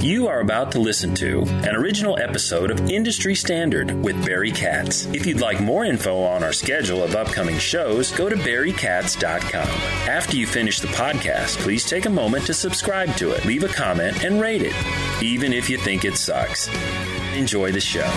You are about to listen to an original episode of Industry Standard with Barry Katz. If you'd like more info on our schedule of upcoming shows, go to barrykatz.com. After you finish the podcast, please take a moment to subscribe to it, leave a comment, and rate it, even if you think it sucks. Enjoy the show.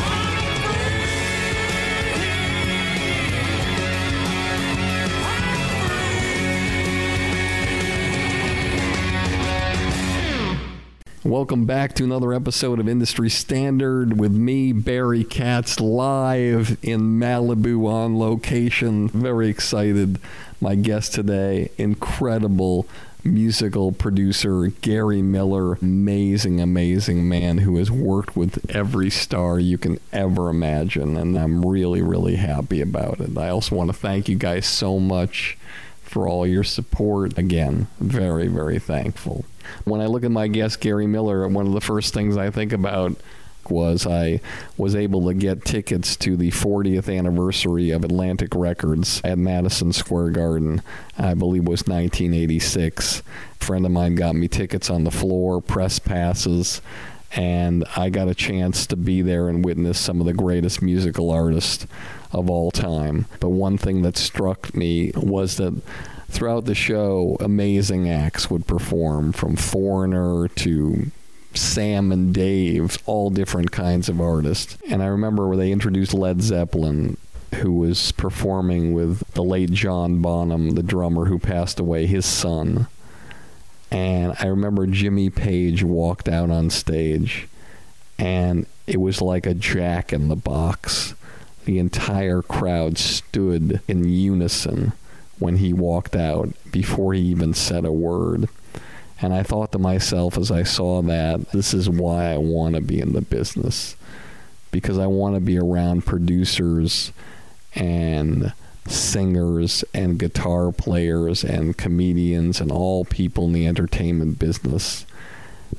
Welcome back to another episode of Industry Standard with me, Barry Katz, live in Malibu on location. Very excited. My guest today, incredible musical producer Gary Miller, amazing, amazing man who has worked with every star you can ever imagine, and I'm really, really happy about it. I also want to thank you guys so much for all your support. Again, very, very thankful. When I look at my guest, Gary Miller, one of the first things I think about was I was able to get tickets to the 40th anniversary of Atlantic Records at Madison Square Garden. I believe was 1986. A friend of mine got me tickets on the floor, press passes, and I got a chance to be there and witness some of the greatest musical artists of all time. But one thing that struck me was that throughout the show, amazing acts would perform from Foreigner to Sam and Dave, all different kinds of artists. And I remember where they introduced Led Zeppelin, who was performing with the late John Bonham, the drummer who passed away, his son. And I remember Jimmy Page walked out on stage, and it was like a jack in the box. The entire crowd stood in unison when he walked out before he even said a word. And I thought to myself as I saw that, this is why I want to be in the business. Because I want to be around producers and singers and guitar players and comedians and all people in the entertainment business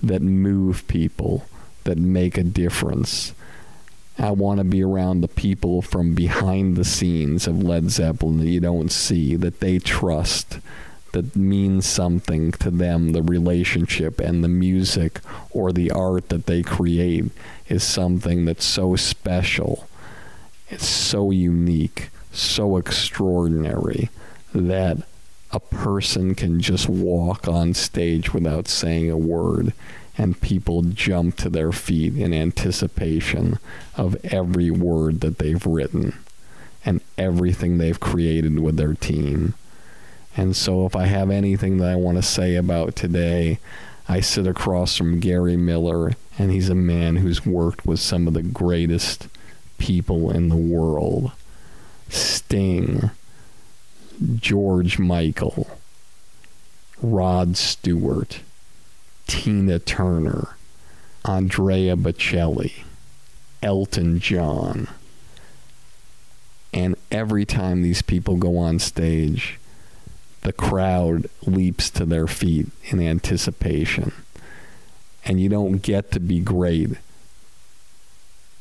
that move people, that make a difference. I want to be around the people from behind the scenes of Led Zeppelin that you don't see, that they trust, that means something to them, the relationship and the music or the art that they create is something that's so special. It's so unique, so extraordinary that a person can just walk on stage without saying a word and people jump to their feet in anticipation of every word that they've written and everything they've created with their team. And so, if I have anything that I want to say about today, I sit across from Gary Miller, and he's a man who's worked with some of the greatest people in the world Sting, George Michael, Rod Stewart Tina Turner, Andrea Bocelli, Elton John. And every time these people go on stage, the crowd leaps to their feet in anticipation. And you don't get to be great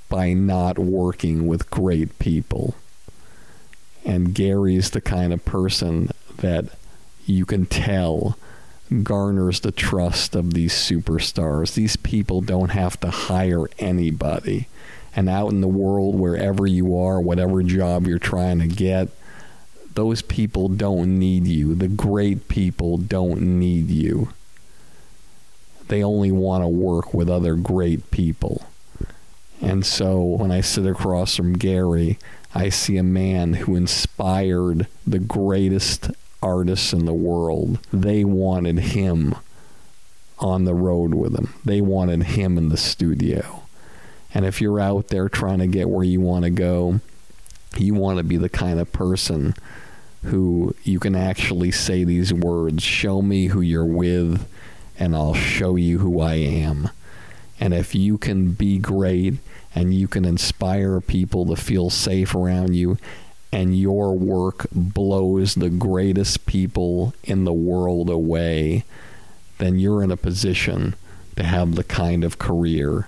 by not working with great people. And Gary's the kind of person that you can tell garners the trust of these superstars. These people don't have to hire anybody. And out in the world, wherever you are, whatever job you're trying to get, those people don't need you. The great people don't need you. They only want to work with other great people. And so when I sit across from Gary, I see a man who inspired the greatest artists in the world. They wanted him on the road with them, they wanted him in the studio. And if you're out there trying to get where you want to go, you want to be the kind of person who you can actually say these words Show me who you're with, and I'll show you who I am. And if you can be great and you can inspire people to feel safe around you, and your work blows the greatest people in the world away, then you're in a position to have the kind of career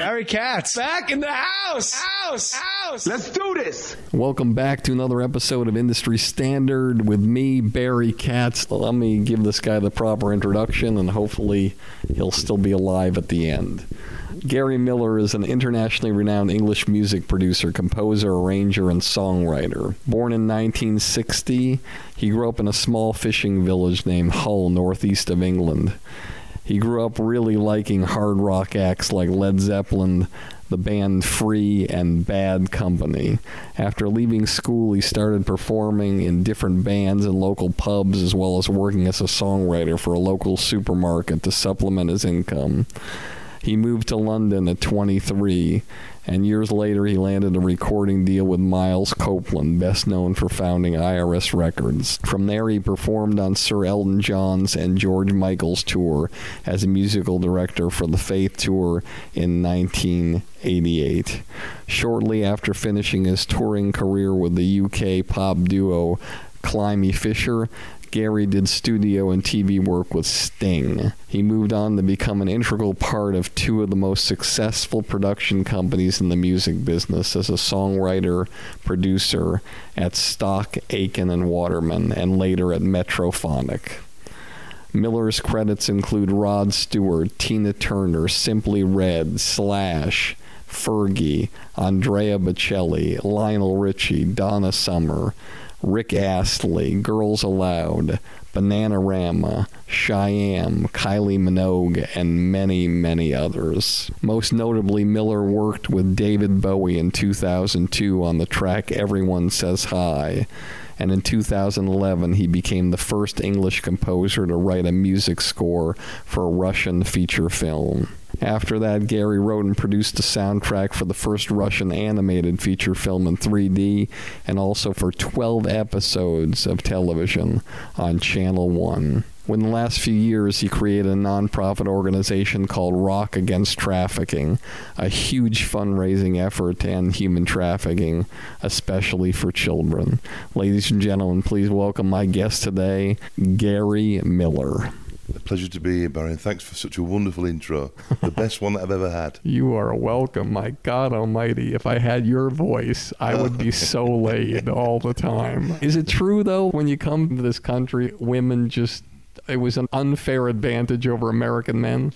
Barry Katz. Back in the house. House. House. Let's do this. Welcome back to another episode of Industry Standard with me, Barry Katz. Let me give this guy the proper introduction and hopefully he'll still be alive at the end. Gary Miller is an internationally renowned English music producer, composer, arranger, and songwriter. Born in 1960, he grew up in a small fishing village named Hull, northeast of England. He grew up really liking hard rock acts like Led Zeppelin, the band Free, and Bad Company. After leaving school, he started performing in different bands and local pubs, as well as working as a songwriter for a local supermarket to supplement his income. He moved to London at 23, and years later he landed a recording deal with Miles Copeland, best known for founding IRS Records. From there, he performed on Sir Elton John's and George Michael's tour as a musical director for the Faith Tour in 1988. Shortly after finishing his touring career with the UK pop duo Climie Fisher, Gary did studio and TV work with Sting. He moved on to become an integral part of two of the most successful production companies in the music business as a songwriter, producer at Stock, Aiken and Waterman, and later at Metrophonic. Miller's credits include Rod Stewart, Tina Turner, Simply Red, Slash, Fergie, Andrea Bocelli, Lionel Richie, Donna Summer, Rick Astley, Girls Aloud, Bananarama, Cheyenne, Kylie Minogue, and many, many others. Most notably, Miller worked with David Bowie in 2002 on the track Everyone Says Hi. And in 2011, he became the first English composer to write a music score for a Russian feature film. After that, Gary wrote and produced the soundtrack for the first Russian animated feature film in 3D and also for 12 episodes of television on Channel 1. Within the last few years, he created a nonprofit organization called Rock Against Trafficking, a huge fundraising effort to end human trafficking, especially for children. Ladies and gentlemen, please welcome my guest today, Gary Miller. A pleasure to be here, Barry, and thanks for such a wonderful intro. The best one that I've ever had. You are welcome. My God Almighty, if I had your voice, I would be so laid all the time. Is it true, though, when you come to this country, women just, it was an unfair advantage over American men?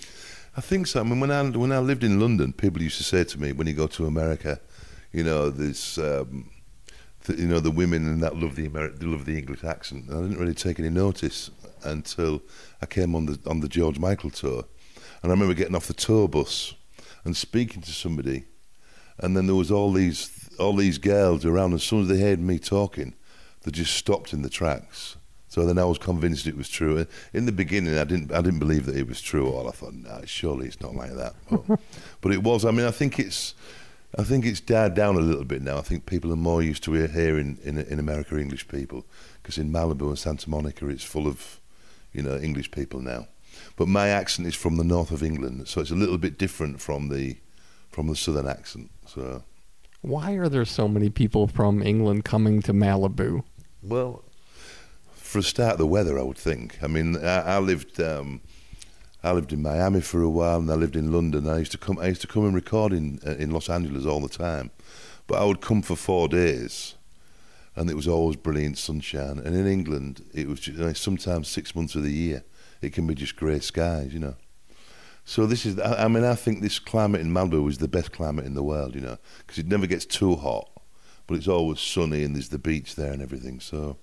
I think so. I mean, when I when I lived in London, people used to say to me, "When you go to America, you know, there's, um, th- you know, the women and that love the Ameri- they love the English accent." And I didn't really take any notice until I came on the on the George Michael tour, and I remember getting off the tour bus and speaking to somebody, and then there was all these all these girls around. As soon as they heard me talking, they just stopped in the tracks. So then I was convinced it was true. In the beginning, I didn't I didn't believe that it was true. All I thought, nah, surely it's not like that. But, but it was. I mean, I think it's I think it's died down a little bit now. I think people are more used to he- hearing in in America English people because in Malibu and Santa Monica it's full of you know English people now. But my accent is from the north of England, so it's a little bit different from the from the southern accent. So Why are there so many people from England coming to Malibu? well, for a start, the weather I would think. I mean, I, I lived. Um, I lived in Miami for a while, and I lived in London. I used to come. I used to come and record in uh, in Los Angeles all the time, but I would come for four days, and it was always brilliant sunshine. And in England, it was just, you know, sometimes six months of the year. It can be just grey skies, you know. So this is. I, I mean, I think this climate in Malibu is the best climate in the world, you know, because it never gets too hot, but it's always sunny, and there's the beach there and everything. So,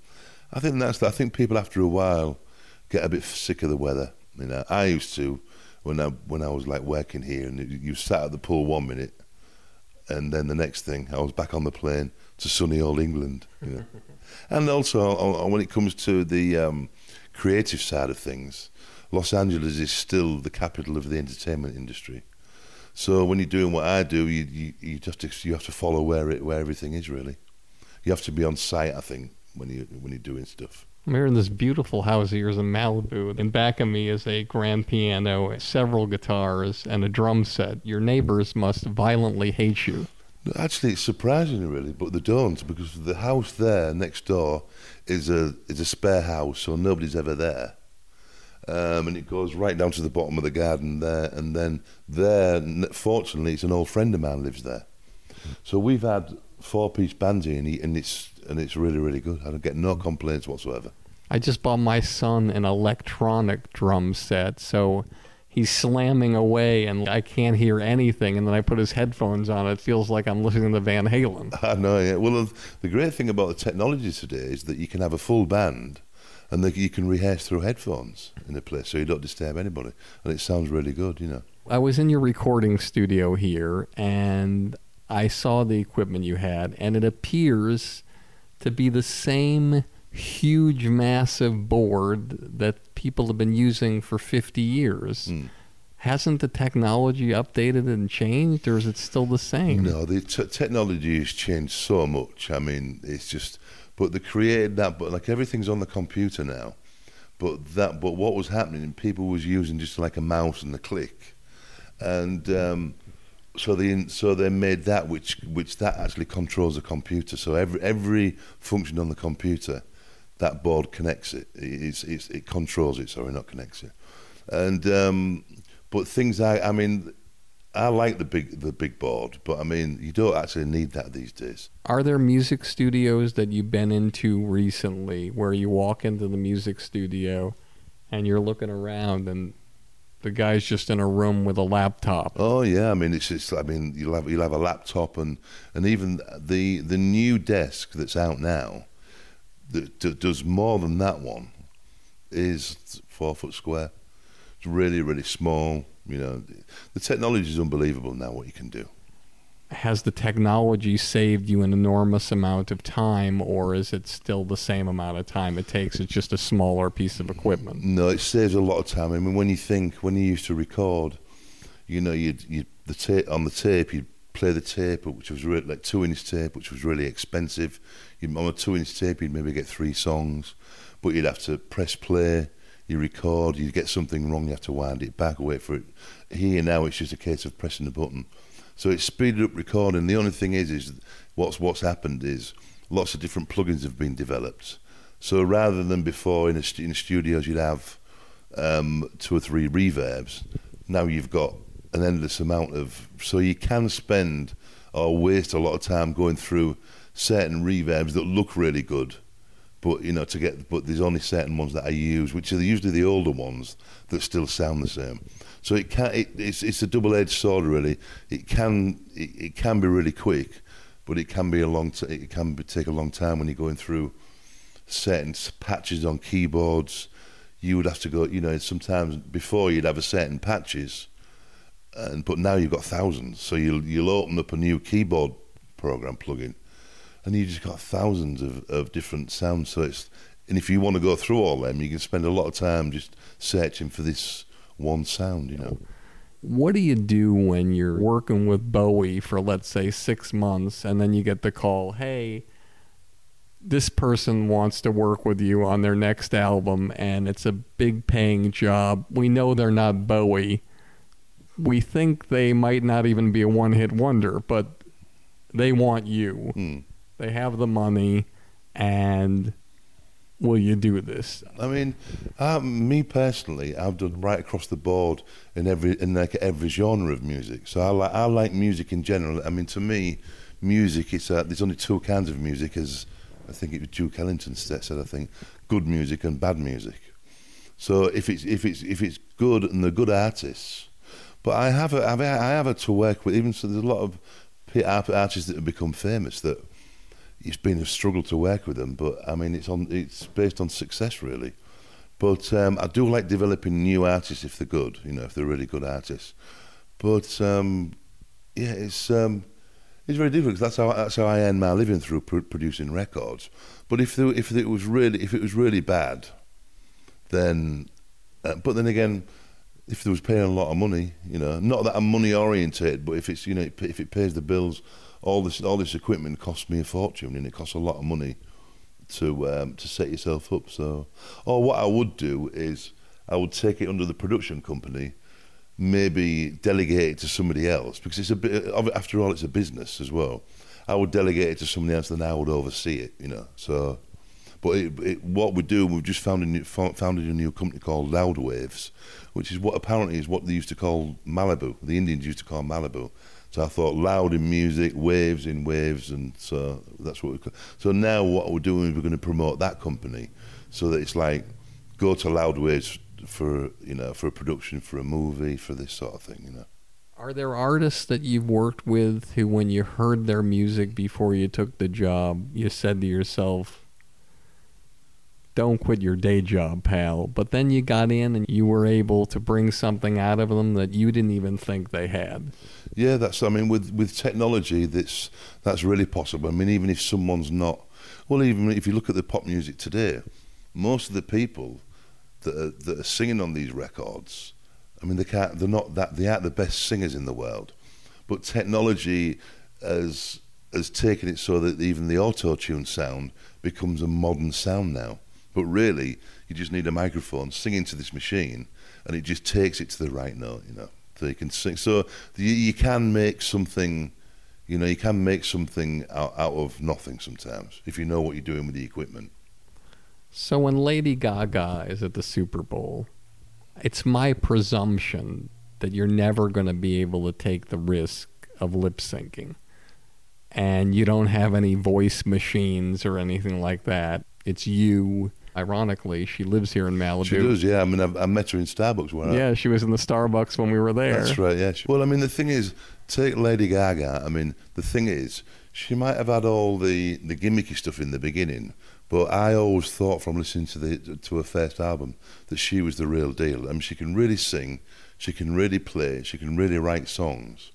I think that's. I think people after a while get a bit sick of the weather. You know, I used to when I when I was like working here, and you sat at the pool one minute, and then the next thing I was back on the plane to sunny old England. You know, and also uh, when it comes to the um, creative side of things, Los Angeles is still the capital of the entertainment industry. So when you're doing what I do, you you, you just you have to follow where it where everything is really. You have to be on site, I think, when you when you're doing stuff. I'm here in this beautiful house of yours in Malibu, and back of me is a grand piano, several guitars, and a drum set. Your neighbors must violently hate you. Actually, it's surprising, really, but they don't because the house there next door is a is a spare house, so nobody's ever there, um, and it goes right down to the bottom of the garden there, and then there, fortunately, it's an old friend of mine lives there, so we've had four piece bands here, and, he, and it's and it's really really good. I don't get no complaints whatsoever. I just bought my son an electronic drum set, so he's slamming away and I can't hear anything. And then I put his headphones on. It feels like I'm listening to Van Halen. I know. Yeah. Well, the great thing about the technology today is that you can have a full band, and that you can rehearse through headphones in a place, so you don't disturb anybody, and it sounds really good. You know. I was in your recording studio here and I saw the equipment you had, and it appears to be the same huge, massive board that people have been using for 50 years. Hmm. Hasn't the technology updated and changed, or is it still the same? No, the t- technology has changed so much. I mean, it's just, but they created that, but like everything's on the computer now. But that, but what was happening? People was using just like a mouse and a click, and um, so they so they made that which which that actually controls the computer. So every every function on the computer, that board connects it. It's, it's, it controls it. Sorry, not connects it. And um, but things I I mean. I like the big the big board, but I mean you don't actually need that these days. Are there music studios that you've been into recently where you walk into the music studio and you're looking around and the guy's just in a room with a laptop? Oh yeah, I mean it's it's I mean you'll have you'll have a laptop and and even the the new desk that's out now that does more than that one is four foot square. It's really really small. You know, the technology is unbelievable now. What you can do. Has the technology saved you an enormous amount of time, or is it still the same amount of time it takes? It's just a smaller piece of equipment. No, it saves a lot of time. I mean, when you think when you used to record, you know, you'd you the tape on the tape, you'd play the tape, which was really, like two inch tape, which was really expensive. You'd, on a two inch tape, you'd maybe get three songs, but you'd have to press play. You record, you get something wrong, you have to wind it back, wait for it. Here now, it's just a case of pressing the button. So it's speeded up recording. The only thing is, is what's what's happened is lots of different plugins have been developed. So rather than before in, a stu- in studios you'd have um, two or three reverbs, now you've got an endless amount of. So you can spend or waste a lot of time going through certain reverbs that look really good, but you know to get. But there's only certain ones that I use, which are usually the older ones that still sound the same. So it can. It, it's it's a double-edged sword, really. It can it, it can be really quick, but it can be a long. T- it can be, take a long time when you're going through certain patches on keyboards. You would have to go. You know, sometimes before you'd have a certain patches, and but now you've got thousands. So you'll you'll open up a new keyboard program plugin, and you just got thousands of, of different sounds. So it's and if you want to go through all them, you can spend a lot of time just searching for this one sound. You know. what do you do when you're working with Bowie for let's say 6 months and then you get the call, "Hey, this person wants to work with you on their next album and it's a big paying job. We know they're not Bowie. We think they might not even be a one hit wonder, but they want you. Mm. They have the money and will you do with this? I mean, um, me personally, I've done right across the board in every in like every genre of music. So I like I like music in general. I mean, to me, music it's uh, there's only two kinds of music, as I think it was Duke Ellington said. I think good music and bad music. So if it's if it's if it's good and they're good artists, but I have a, I've, I have had to work with even so. There's a lot of artists that have become famous that it's been a struggle to work with them. But I mean, it's on it's based on success really. But um, I do like developing new artists if they're good, you know, if they're really good artists. But um, yeah, it's um, it's very difficult. that's how that's how I earn my living through pr- producing records. But if if it was really if it was really bad, then uh, but then again, if there was paying a lot of money, you know, not that I'm money orientated, but if it's you know if it pays the bills, all this all this equipment costs me a fortune and it costs a lot of money to um, to set yourself up. So, or what I would do is I would take it under the production company, maybe delegate it to somebody else because it's a bit. After all, it's a business as well. I would delegate it to somebody else, then I would oversee it. You know, so. But it, it, what we do, we've just found a new, founded a new company called Loud Waves, which is what apparently is what they used to call Malibu. The Indians used to call Malibu. So I thought loud in music, waves in waves, and so that's what we. So now what we're doing is we're going to promote that company, so that it's like go to Loud Waves for you know for a production for a movie for this sort of thing, you know. Are there artists that you've worked with who, when you heard their music before you took the job, you said to yourself, don't quit your day job, pal? But then you got in and you were able to bring something out of them that you didn't even think they had. Yeah, that's. I mean, with with technology, that's that's really possible. I mean, even if someone's not, well, even if you look at the pop music today, most of the people that are, that are singing on these records, I mean, they can't. They're not that. They aren't the best singers in the world, but technology has has taken it so that even the auto tune sound becomes a modern sound now. But really, you just need a microphone, sing into this machine, and it just takes it to the right note. You know, so you can sing. So you, you can make something. You know, you can make something out, out of nothing sometimes if you know what you're doing with the equipment. So when Lady Gaga is at the Super Bowl, it's my presumption that you're never going to be able to take the risk of lip syncing. And you don't have any voice machines or anything like that. It's you. Ironically, she lives here in Malibu. She does, yeah. I mean, I, I met her in Starbucks. I, Yeah, she was in the Starbucks when we were there. That's right, yeah. Well, I mean, the thing is, take Lady Gaga. I mean, the thing is, she might have had all the, the gimmicky stuff in the beginning, but I always thought from listening to the to her first album that she was the real deal. I mean, she can really sing, she can really play, she can really write songs,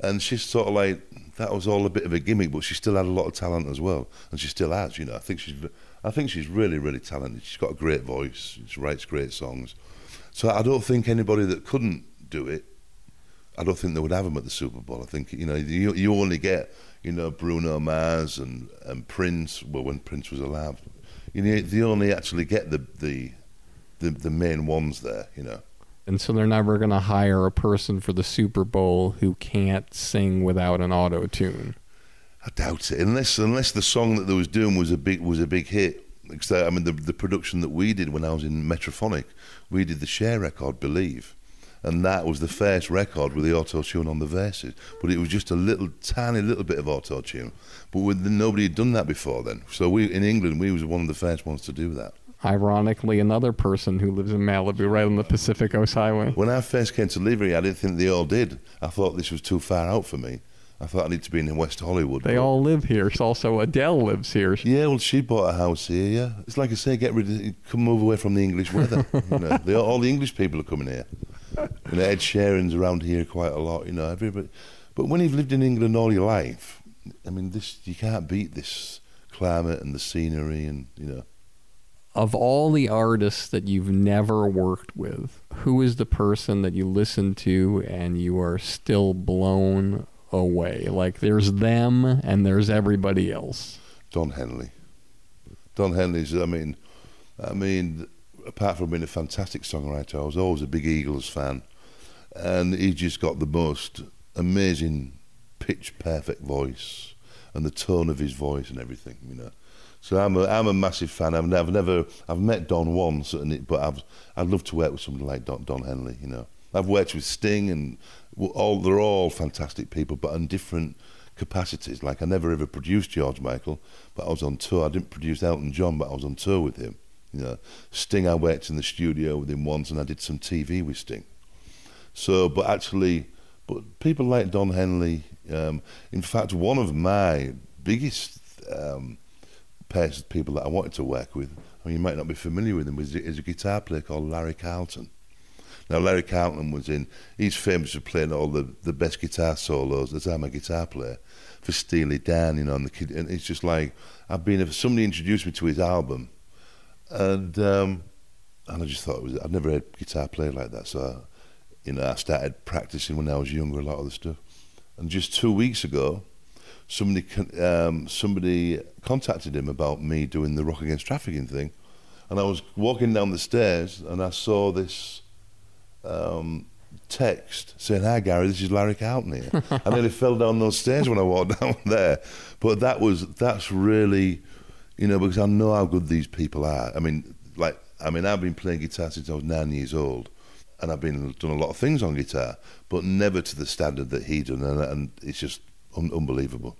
and she's sort of like that was all a bit of a gimmick, but she still had a lot of talent as well, and she still has. You know, I think she's I think she's really really talented. She's got a great voice. She writes great songs. So I don't think anybody that couldn't do it, I don't think they would have him at the Super Bowl. I think you know you you only get you know Bruno Mars and, and Prince. Well, when Prince was alive, you know they only actually get the the the, the main ones there. You know. And so they're never going to hire a person for the Super Bowl who can't sing without an auto tune. I doubt it, unless unless the song that they was doing was a big was a big hit. I mean, the the production that we did when I was in Metrophonic, we did the Cher record, Believe, and that was the first record with the auto tune on the verses. But it was just a little tiny little bit of auto tune. But with, nobody had done that before then. So we in England, we was one of the first ones to do that. Ironically, another person who lives in Malibu, right on the Pacific Coast Highway. When I first came to Livery, I didn't think they all did. I thought this was too far out for me. I thought I need to be in West Hollywood. They but- all live here. It's Also, Adele lives here. Yeah, well, she bought a house here. Yeah, it's like I say, get rid of, come move away from the English weather. you know, they, all the English people are coming here. You know, Ed Sheeran's around here quite a lot. You know, everybody. But when you've lived in England all your life, I mean, this you can't beat this climate and the scenery, and you know. of all the artists that you've never worked with, who is the person that you listen to and you are still blown away? Like there's them and there's everybody else. Don Henley. Don Henley's. I mean, I mean, apart from being a fantastic songwriter, I was always a big Eagles fan, and he just got the most amazing pitch perfect voice and the tone of his voice and everything. You know. So I'm a, I'm a massive fan. I've never, never I've met Don once, and it, but I've I'd love to work with somebody like Don, Don Henley. You know, I've worked with Sting, and all they're all fantastic people, but on different capacities. Like I never ever produced George Michael, but I was on tour. I didn't produce Elton John, but I was on tour with him. You know, Sting, I worked in the studio with him once, and I did some TV with Sting. So, but actually, but people like Don Henley. Um, in fact, one of my biggest um, pairs of people that I wanted to work with, I mean, you might not be familiar with him, is, is a guitar player called Larry Carlton. Now, Larry Carlton was in, he's famous for playing all the, the best guitar solos as I'm a guitar player for Steely Dan, you know, and the kid, and it's just like, I've been, if somebody introduced me to his album, and um, and I just thought it was, I'd never heard guitar played like that, so, I, you know, I started practicing when I was younger, a lot of the stuff. And just two weeks ago, somebody um, somebody contacted him about me doing the rock against trafficking thing, and I was walking down the stairs and I saw this um, text saying, "Hi Gary, this is Larry Carlton here." I nearly fell down those stairs when I walked down there, but that was that's really, you know, because I know how good these people are. I mean, like I mean, I've been playing guitar since I was nine years old. And I've been done a lot of things on guitar, but never to the standard that he done, and, and it's just un- unbelievable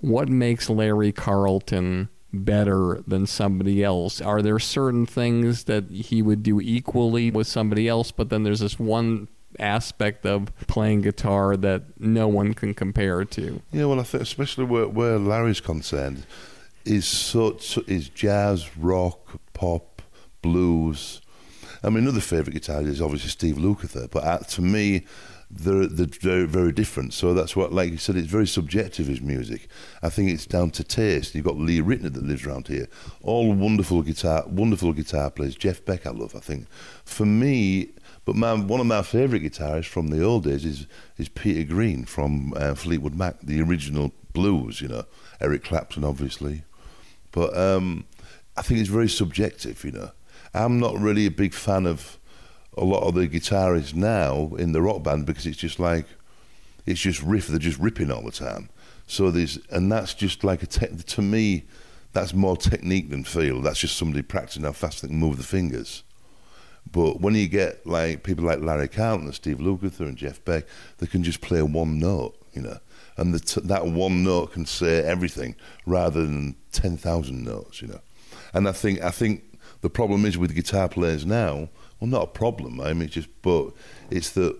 what makes Larry Carlton better than somebody else? Are there certain things that he would do equally with somebody else, but then there's this one aspect of playing guitar that no one can compare to? Yeah, well, I think especially where, where Larry's concerned is such is jazz, rock, pop, blues. I mean, another favourite guitarist is obviously Steve Lukather, but uh, to me, they're, they're very, different. So that's what, like you said, it's very subjective, his music. I think it's down to taste. You've got Lee Ritenour that lives around here. All wonderful guitar, wonderful guitar players. Jeff Beck, I love, I think. For me, but my, one of my favourite guitarists from the old days is, is Peter Green from uh, Fleetwood Mac, the original blues, you know. Eric Clapton, obviously. But um, I think it's very subjective, you know. I'm not really a big fan of a lot of the guitarists now in the rock band because it's just like it's just riff. They're just ripping all the time. So there's and that's just like a te- to me that's more technique than feel. That's just somebody practicing how fast they can move the fingers. But when you get like people like Larry Carlton and Steve Lukather and Jeff Beck, they can just play one note, you know, and t- that one note can say everything rather than ten thousand notes, you know. And I think I think the problem is with guitar players now well, not a problem. I mean, it's just, but it's that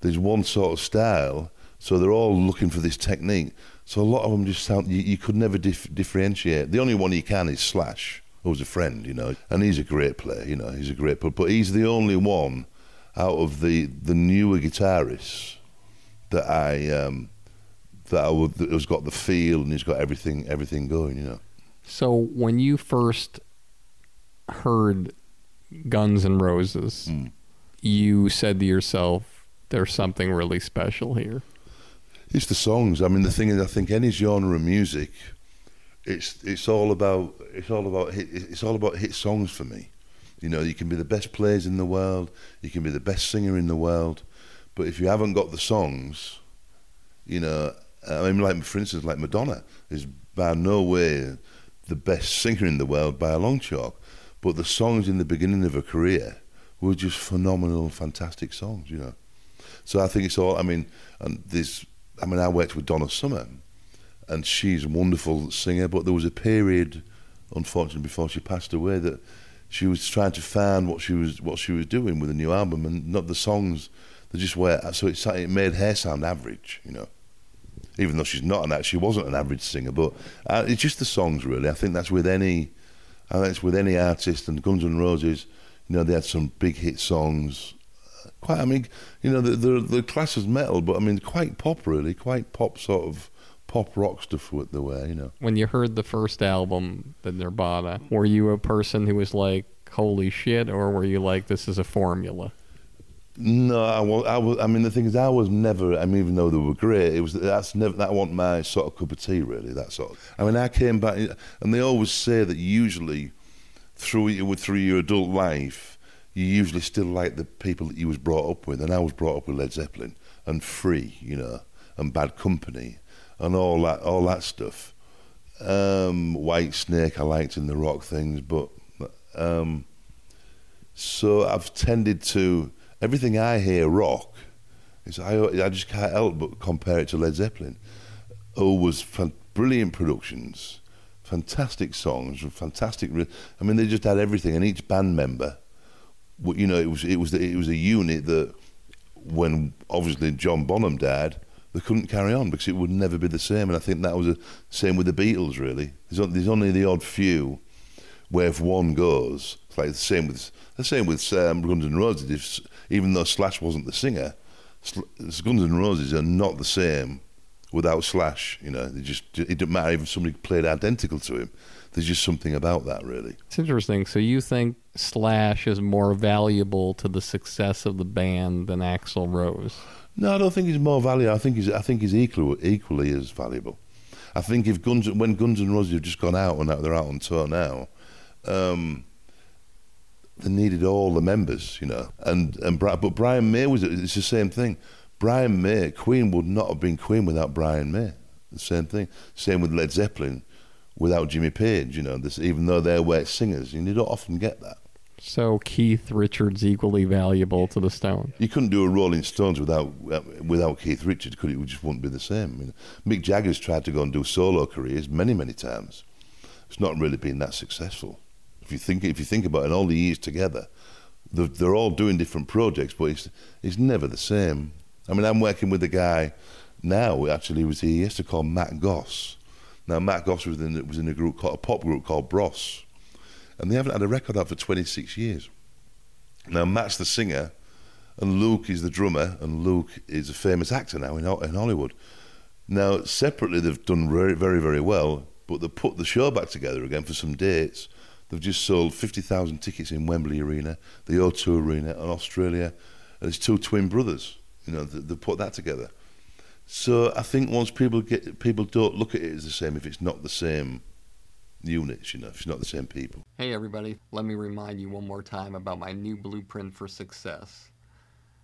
there's one sort of style, so they're all looking for this technique. So a lot of them just sound. You, you could never dif- differentiate. The only one you can is Slash, who's a friend, you know, and he's a great player. You know, he's a great player, but he's the only one out of the the newer guitarists that I um, that I would, that has got the feel and he's got everything everything going. You know. So when you first heard Guns N' Roses, mm. you said to yourself, "There's something really special here." It's the songs. I mean, the thing is, I think any genre of music, it's it's all about it's all about hit, it's all about hit songs for me. You know, you can be the best players in the world, you can be the best singer in the world, but if you haven't got the songs, you know, I mean, like for instance, like Madonna is by no way the best singer in the world by a long chalk. But the songs in the beginning of her career were just phenomenal, fantastic songs, you know. So I think it's all. I mean, and this. I mean, I worked with Donna Summer, and she's a wonderful singer. But there was a period, unfortunately, before she passed away, that she was trying to find what she was what she was doing with a new album, and not the songs. They just were so it, it made her sound average, you know. Even though she's not an she wasn't an average singer, but uh, it's just the songs really. I think that's with any and that's with any artist. And Guns N' Roses, you know, they had some big hit songs. Quite, I mean, you know, the the, class is metal, but I mean, quite pop really, quite pop sort of pop rock stuff with the way, you know. When you heard the first album, the Nirvana, were you a person who was like, "Holy shit," or were you like, "This is a formula"? No, I was, I was. I mean, the thing is, I was never. I mean, even though they were great, it was that's never that wasn't my sort of cup of tea, really. That sort. Of, I mean, I came back, and they always say that usually, through through your adult life, you usually still like the people that you was brought up with, and I was brought up with Led Zeppelin and Free, you know, and Bad Company, and all that all that stuff. Um, Whitesnake, I liked in the rock things, but um, so I've tended to everything I hear rock, is I, I just can't help but compare it to Led Zeppelin. Oh, was fan, brilliant productions, fantastic songs, fantastic. I mean, they just had everything, and each band member, you know, it was it was it was a unit that when obviously John Bonham died, they couldn't carry on because it would never be the same. And I think that was the same with the Beatles. Really, there's, there's only the odd few where if one goes, it's like the same with the same with um, Guns N' Roses. If, even though Slash wasn't the singer, Guns N' Roses are not the same without Slash. You know, they just it didn't matter if somebody played identical to him. There's just something about that, really. It's interesting. So you think Slash is more valuable to the success of the band than Axl Rose? No, I don't think he's more valuable. I think he's I think he's equally equally as valuable. I think if Guns when Guns N' Roses have just gone out and they're out on tour now, um, they needed all the members, you know. And and but Brian May was it's the same thing. Brian May, Queen would not have been Queen without Brian May. The same thing. Same with Led Zeppelin, without Jimmy Page. You know, this even though they were singers, you don't often get that. So Keith Richards equally valuable to the Stones. You couldn't do a Rolling Stones without without Keith Richards, could it? It just wouldn't be the same. I mean, Mick Jagger's tried to go and do solo careers many, many times. It's not really been that successful. If you think if you think about it, in all the years together, they're, they're all doing different projects, but it's it's never the same. I mean, I'm working with a guy now. Actually, was he used to call Matt Goss. Now, Matt Goss was in was in a group called a pop group called Bros, and they haven't had a record out for 26 years. Now, Matt's the singer, and Luke is the drummer, and Luke is a famous actor now in in Hollywood. Now, separately, they've done very, very, very well, but they put the show back together again for some dates They've just sold 50,000 tickets in Wembley Arena, the O2 Arena, and Australia. And it's two twin brothers. You know, they, they put that together. So I think once people get people don't look at it as the same if it's not the same units, you know, if it's not the same people. Hey everybody, let me remind you one more time about my new blueprint for success.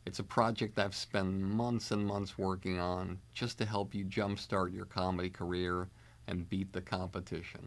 It's a project I've spent months and months working on just to help you jumpstart your comedy career and beat the competition.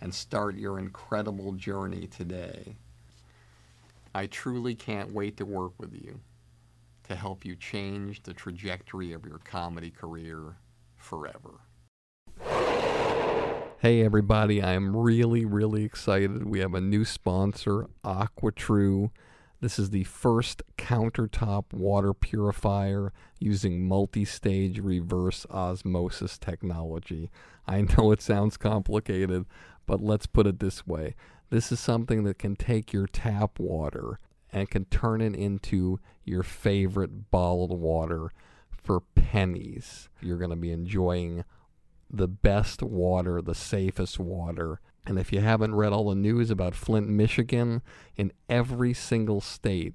and start your incredible journey today. I truly can't wait to work with you to help you change the trajectory of your comedy career forever. Hey everybody, I am really, really excited. We have a new sponsor, AquaTru. This is the first countertop water purifier using multi stage reverse osmosis technology. I know it sounds complicated, but let's put it this way this is something that can take your tap water and can turn it into your favorite bottled water for pennies. You're going to be enjoying the best water, the safest water. And if you haven't read all the news about Flint, Michigan, in every single state,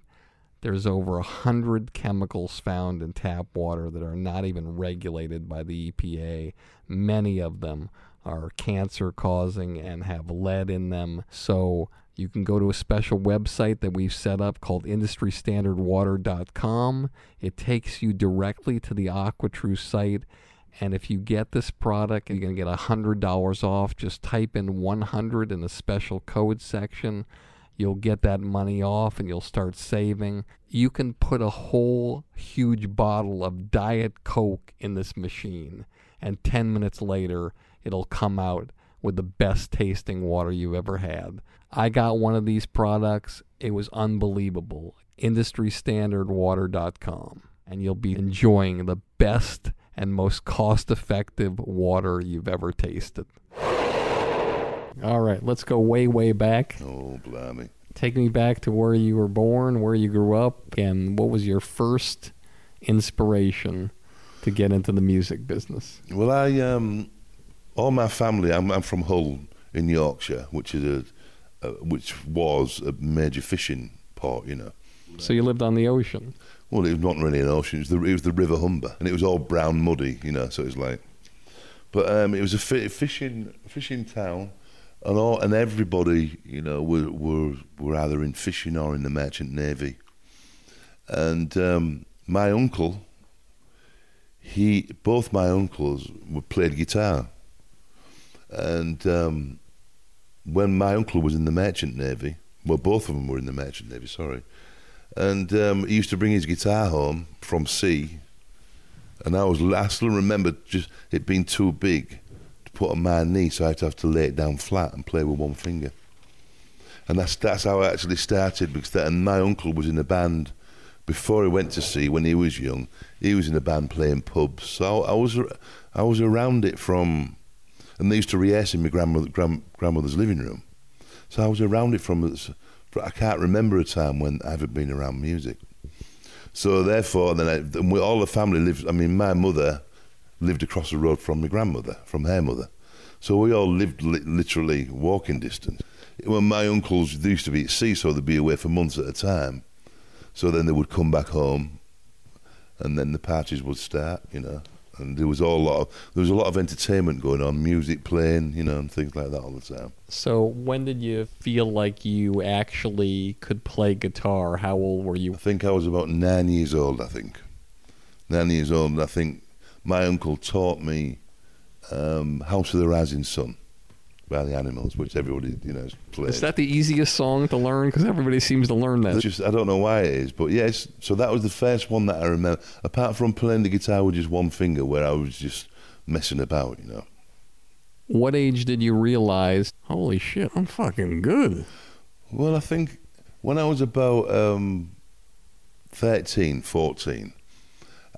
there's over a hundred chemicals found in tap water that are not even regulated by the EPA. Many of them are cancer causing and have lead in them. So You can go to a special website that we've set up called industrystandardwater.com. It takes you directly to the AquaTru site. And if you get this product, you're going to get $100 off. Just type in 100 in the special code section. You'll get that money off and you'll start saving. You can put a whole huge bottle of Diet Coke in this machine, and 10 minutes later, it'll come out with the best tasting water you've ever had. I got one of these products. It was unbelievable. IndustryStandardWater.com. And you'll be enjoying the best and most cost effective water you've ever tasted. All right, let's go way, way back. Oh, blimey. Take me back to where you were born, where you grew up, and what was your first inspiration to get into the music business? Well, I, um, all my family, I'm, I'm from Hull in Yorkshire, which is a, a, which was a major fishing port, you know. So you lived on the ocean. Well, it was not really an ocean. It was the, it was the River Humber, and it was all brown, muddy, you know. So it was like, but um, it was a fi- fishing fishing town, and all and everybody, you know, were were were either in fishing or in the merchant navy. And um, my uncle, he both my uncles were played guitar, and um, when my uncle was in the merchant navy, well, both of them were in the merchant navy. Sorry and um, he used to bring his guitar home from sea. And I was I still remember just it being too big to put on my knee, so I had to have to lay it down flat and play with one finger. And that's that's how I actually started because that, and my uncle was in a band before he went to sea when he was young. He was in a band playing pubs, so I was I was around it from, and they used to rehearse in my grandmother, grand, grandmother's living room, so I was around it from I can't remember a time when I haven't been around music. So therefore, then I, we, all the family lived. I mean, my mother lived across the road from my grandmother, from her mother. So we all lived li- literally walking distance. When my uncles they used to be at sea, so they'd be away for months at a time. So then they would come back home, and then the parties would start. You know, and there was all a lot of there was a lot of entertainment going on, music playing, you know, and things like that all the time. So when did you feel like you actually could play guitar? How old were you? I think I was about nine years old. I think nine years old. I think my uncle taught me um, "House of the Rising Sun" by the Animals, which everybody you know plays. Is that the easiest song to learn? Because everybody seems to learn that. It's just I don't know why it is, but yes. So that was the first one that I remember. Apart from playing the guitar with just one finger, where I was just messing about, you know. What age did you realize? Holy shit, I'm fucking good. Well, I think when I was about um, 13, 14,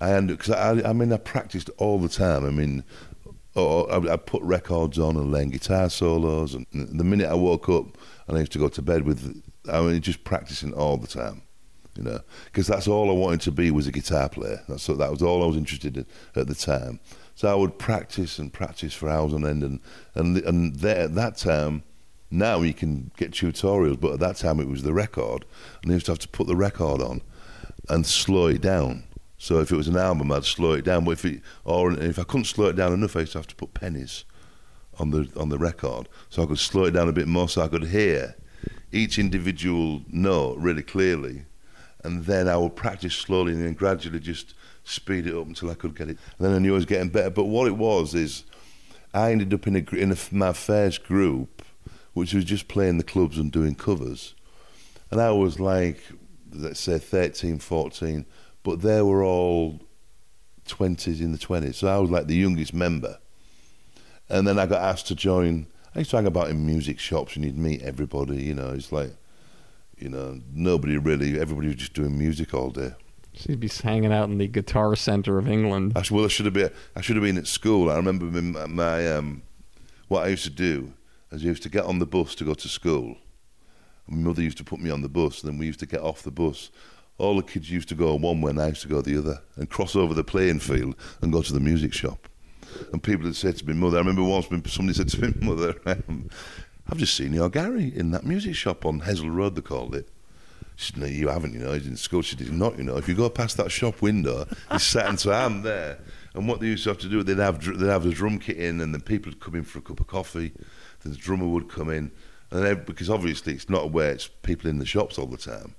and because I, I mean, I practiced all the time. I mean, or I, I put records on and learn guitar solos. And the minute I woke up and I used to go to bed with, I mean, just practicing all the time, you know, because that's all I wanted to be was a guitar player. That's that was all I was interested in at the time. So I would practice and practice for hours on end, and and and there, at that time. Now you can get tutorials, but at that time it was the record, and you used to have to put the record on and slow it down so if it was an album, I'd slow it down. But if it, or if I couldn't slow it down enough, I used to have to put pennies on the on the record, so I could slow it down a bit more, so I could hear each individual note really clearly, and then I would practice slowly and then gradually just speed it up until I could get it. And then I knew I was getting better. But what it was is, I ended up in a in a, my first group, which was just playing the clubs and doing covers, and I was like, let's say 13, 14 but they were all 20s in the 20s. So I was like the youngest member. And then I got asked to join. I used to hang about in music shops and you'd meet everybody, you know. It's like, you know, nobody really, everybody was just doing music all day. So you'd be hanging out in the guitar center of England. I, well, I should have been. I should have been at school. I remember my, my um, what I used to do is I used to get on the bus to go to school. My mother used to put me on the bus, and then we used to get off the bus, all the kids used to go one way and I used to go the other and cross over the playing field and go to the music shop. And people had said to me, Mother, I remember once somebody said to me, Mother, um, I've just seen your Gary in that music shop on Hessle Road, they called it. She said, No, you haven't, you know. He's in school. She did not, you know. If you go past that shop window, he's sat and so I'm there. And what they used to have to do, they'd have, they'd have the drum kit in, and then people would come in for a cup of coffee. Then the drummer would come in, and because obviously it's not where it's people in the shops all the time.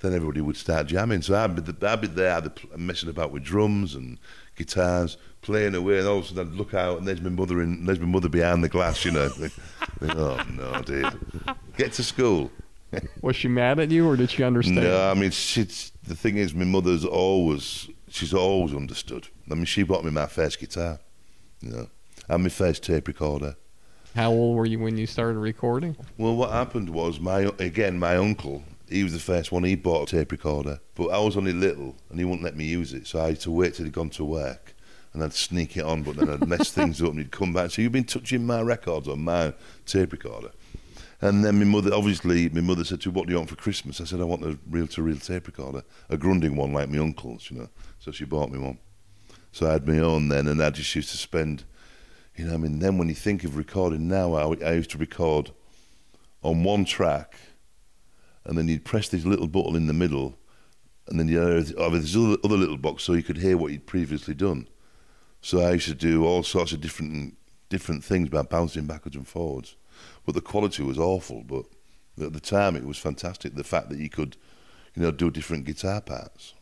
Then everybody would start jamming. So I'd be, the, I'd be there, messing about with drums and guitars, playing away, and all of a sudden I'd look out, and there's my mother in, there's my mother behind the glass, you know. Oh no, dude, get to school. Was she mad at you, or did she understand? No, I mean, she's, the thing is, my mother's always, she's always understood. I mean, she bought me my first guitar, you know, and my first tape recorder. How old were you when you started recording? Well, what happened was, my again, my uncle, he was the first one. He bought a tape recorder, but I was only little, and he wouldn't let me use it. So I had to wait till he'd gone to work, and I'd sneak it on. But then I'd mess things up, and he'd come back. So you've been touching my records on my tape recorder. And then my mother, obviously, my mother said to me, "What do you want for Christmas?" I said, "I want a reel-to-reel tape recorder, a Grundig one like my uncle's, you know." So she bought me one. So I had my own then, and I just used to spend, you know, I mean, then when you think of recording now, I, I used to record on one track, and then you'd press this little button in the middle, and then you had this other, other little box so you could hear what you'd previously done. So I used to do all sorts of different different things by bouncing backwards and forwards, but the quality was awful. But at the time, it was fantastic. The fact that you could, you know, do different guitar parts.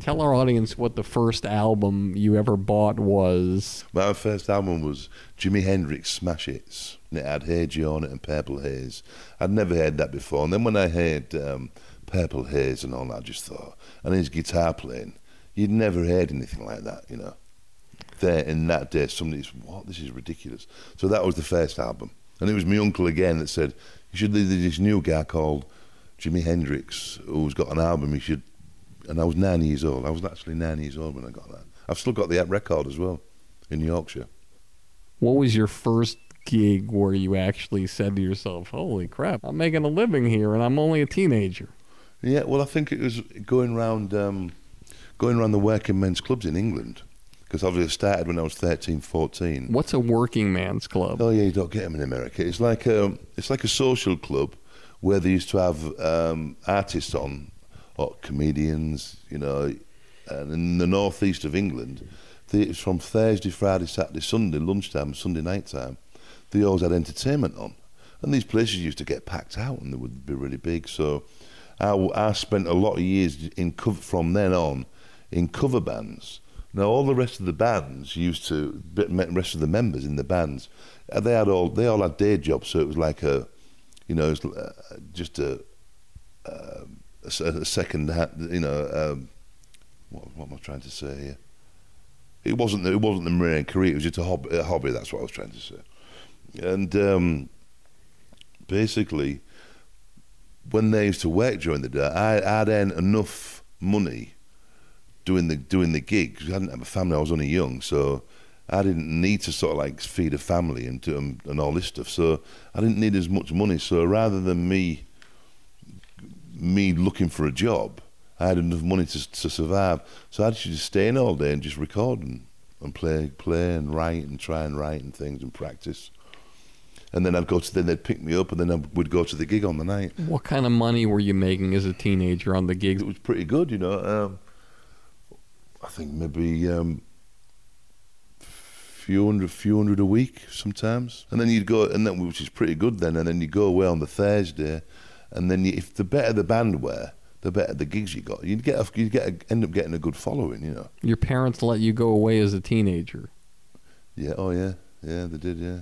Tell our audience what the first album you ever bought was. My first album was Jimi Hendrix Smash Hits. And it had Joe on it and Purple Haze. I'd never heard that before. And then when I heard um, Purple Haze and all that, I just thought, and his guitar playing, you'd never heard anything like that, you know. There in that day, somebody's, what, this is ridiculous. So that was the first album. And it was my uncle again that said, you should, there's this new guy called Jimi Hendrix who's got an album, you should and I was nine years old. I was actually nine years old when I got that. I've still got the record as well in Yorkshire. What was your first gig where you actually said to yourself, "Holy crap, I'm making a living here, and I'm only a teenager"? Yeah, well, I think it was going around, um, going around the working men's clubs in England. Because obviously, I started when I was 13, 14. What's a working man's club? Oh yeah, you don't get them in America. It's like a, it's like a social club where they used to have um, artists on or comedians, you know, and in the northeast of England, it's from Thursday, Friday, Saturday, Sunday, lunchtime, Sunday night time, they always had entertainment on. And these places used to get packed out and they would be really big. So I, I spent a lot of years in cover, from then on in cover bands. Now all the rest of the bands used to, rest of the members in the bands, uh, they had all they all had day jobs. So it was like a, you know, it was uh, just a, uh, a, a second, you know, um, what, what am I trying to say here? It wasn't it wasn't the marine career. It was just a hobby, a hobby. That's what I was trying to say. And um, basically, when they used to work during the day, I, I'd earn enough money doing the doing the gigs. I didn't have a family. I was only young, so I didn't need to sort of like feed a family and do, and, and all this stuff. So I didn't need as much money. So rather than me me looking for a job, I had enough money to to survive. So I'd just stay in all day and just record and, and play play and write and try and write and things and practice. And then I'd go to then they'd pick me up and then I would go to the gig on the night. What kind of money were you making as a teenager on the gigs? It was pretty good, you know. Um, I think maybe um, few hundred, few hundred a week sometimes. And then you'd go, and then which is pretty good then. And then you go away on the Thursday, and then you, if the better the band were, the better the gigs you got. You'd get, a, you'd get, a, end up getting a good following, you know. Your parents let you go away as a teenager. Yeah. Oh yeah. Yeah, they did. Yeah.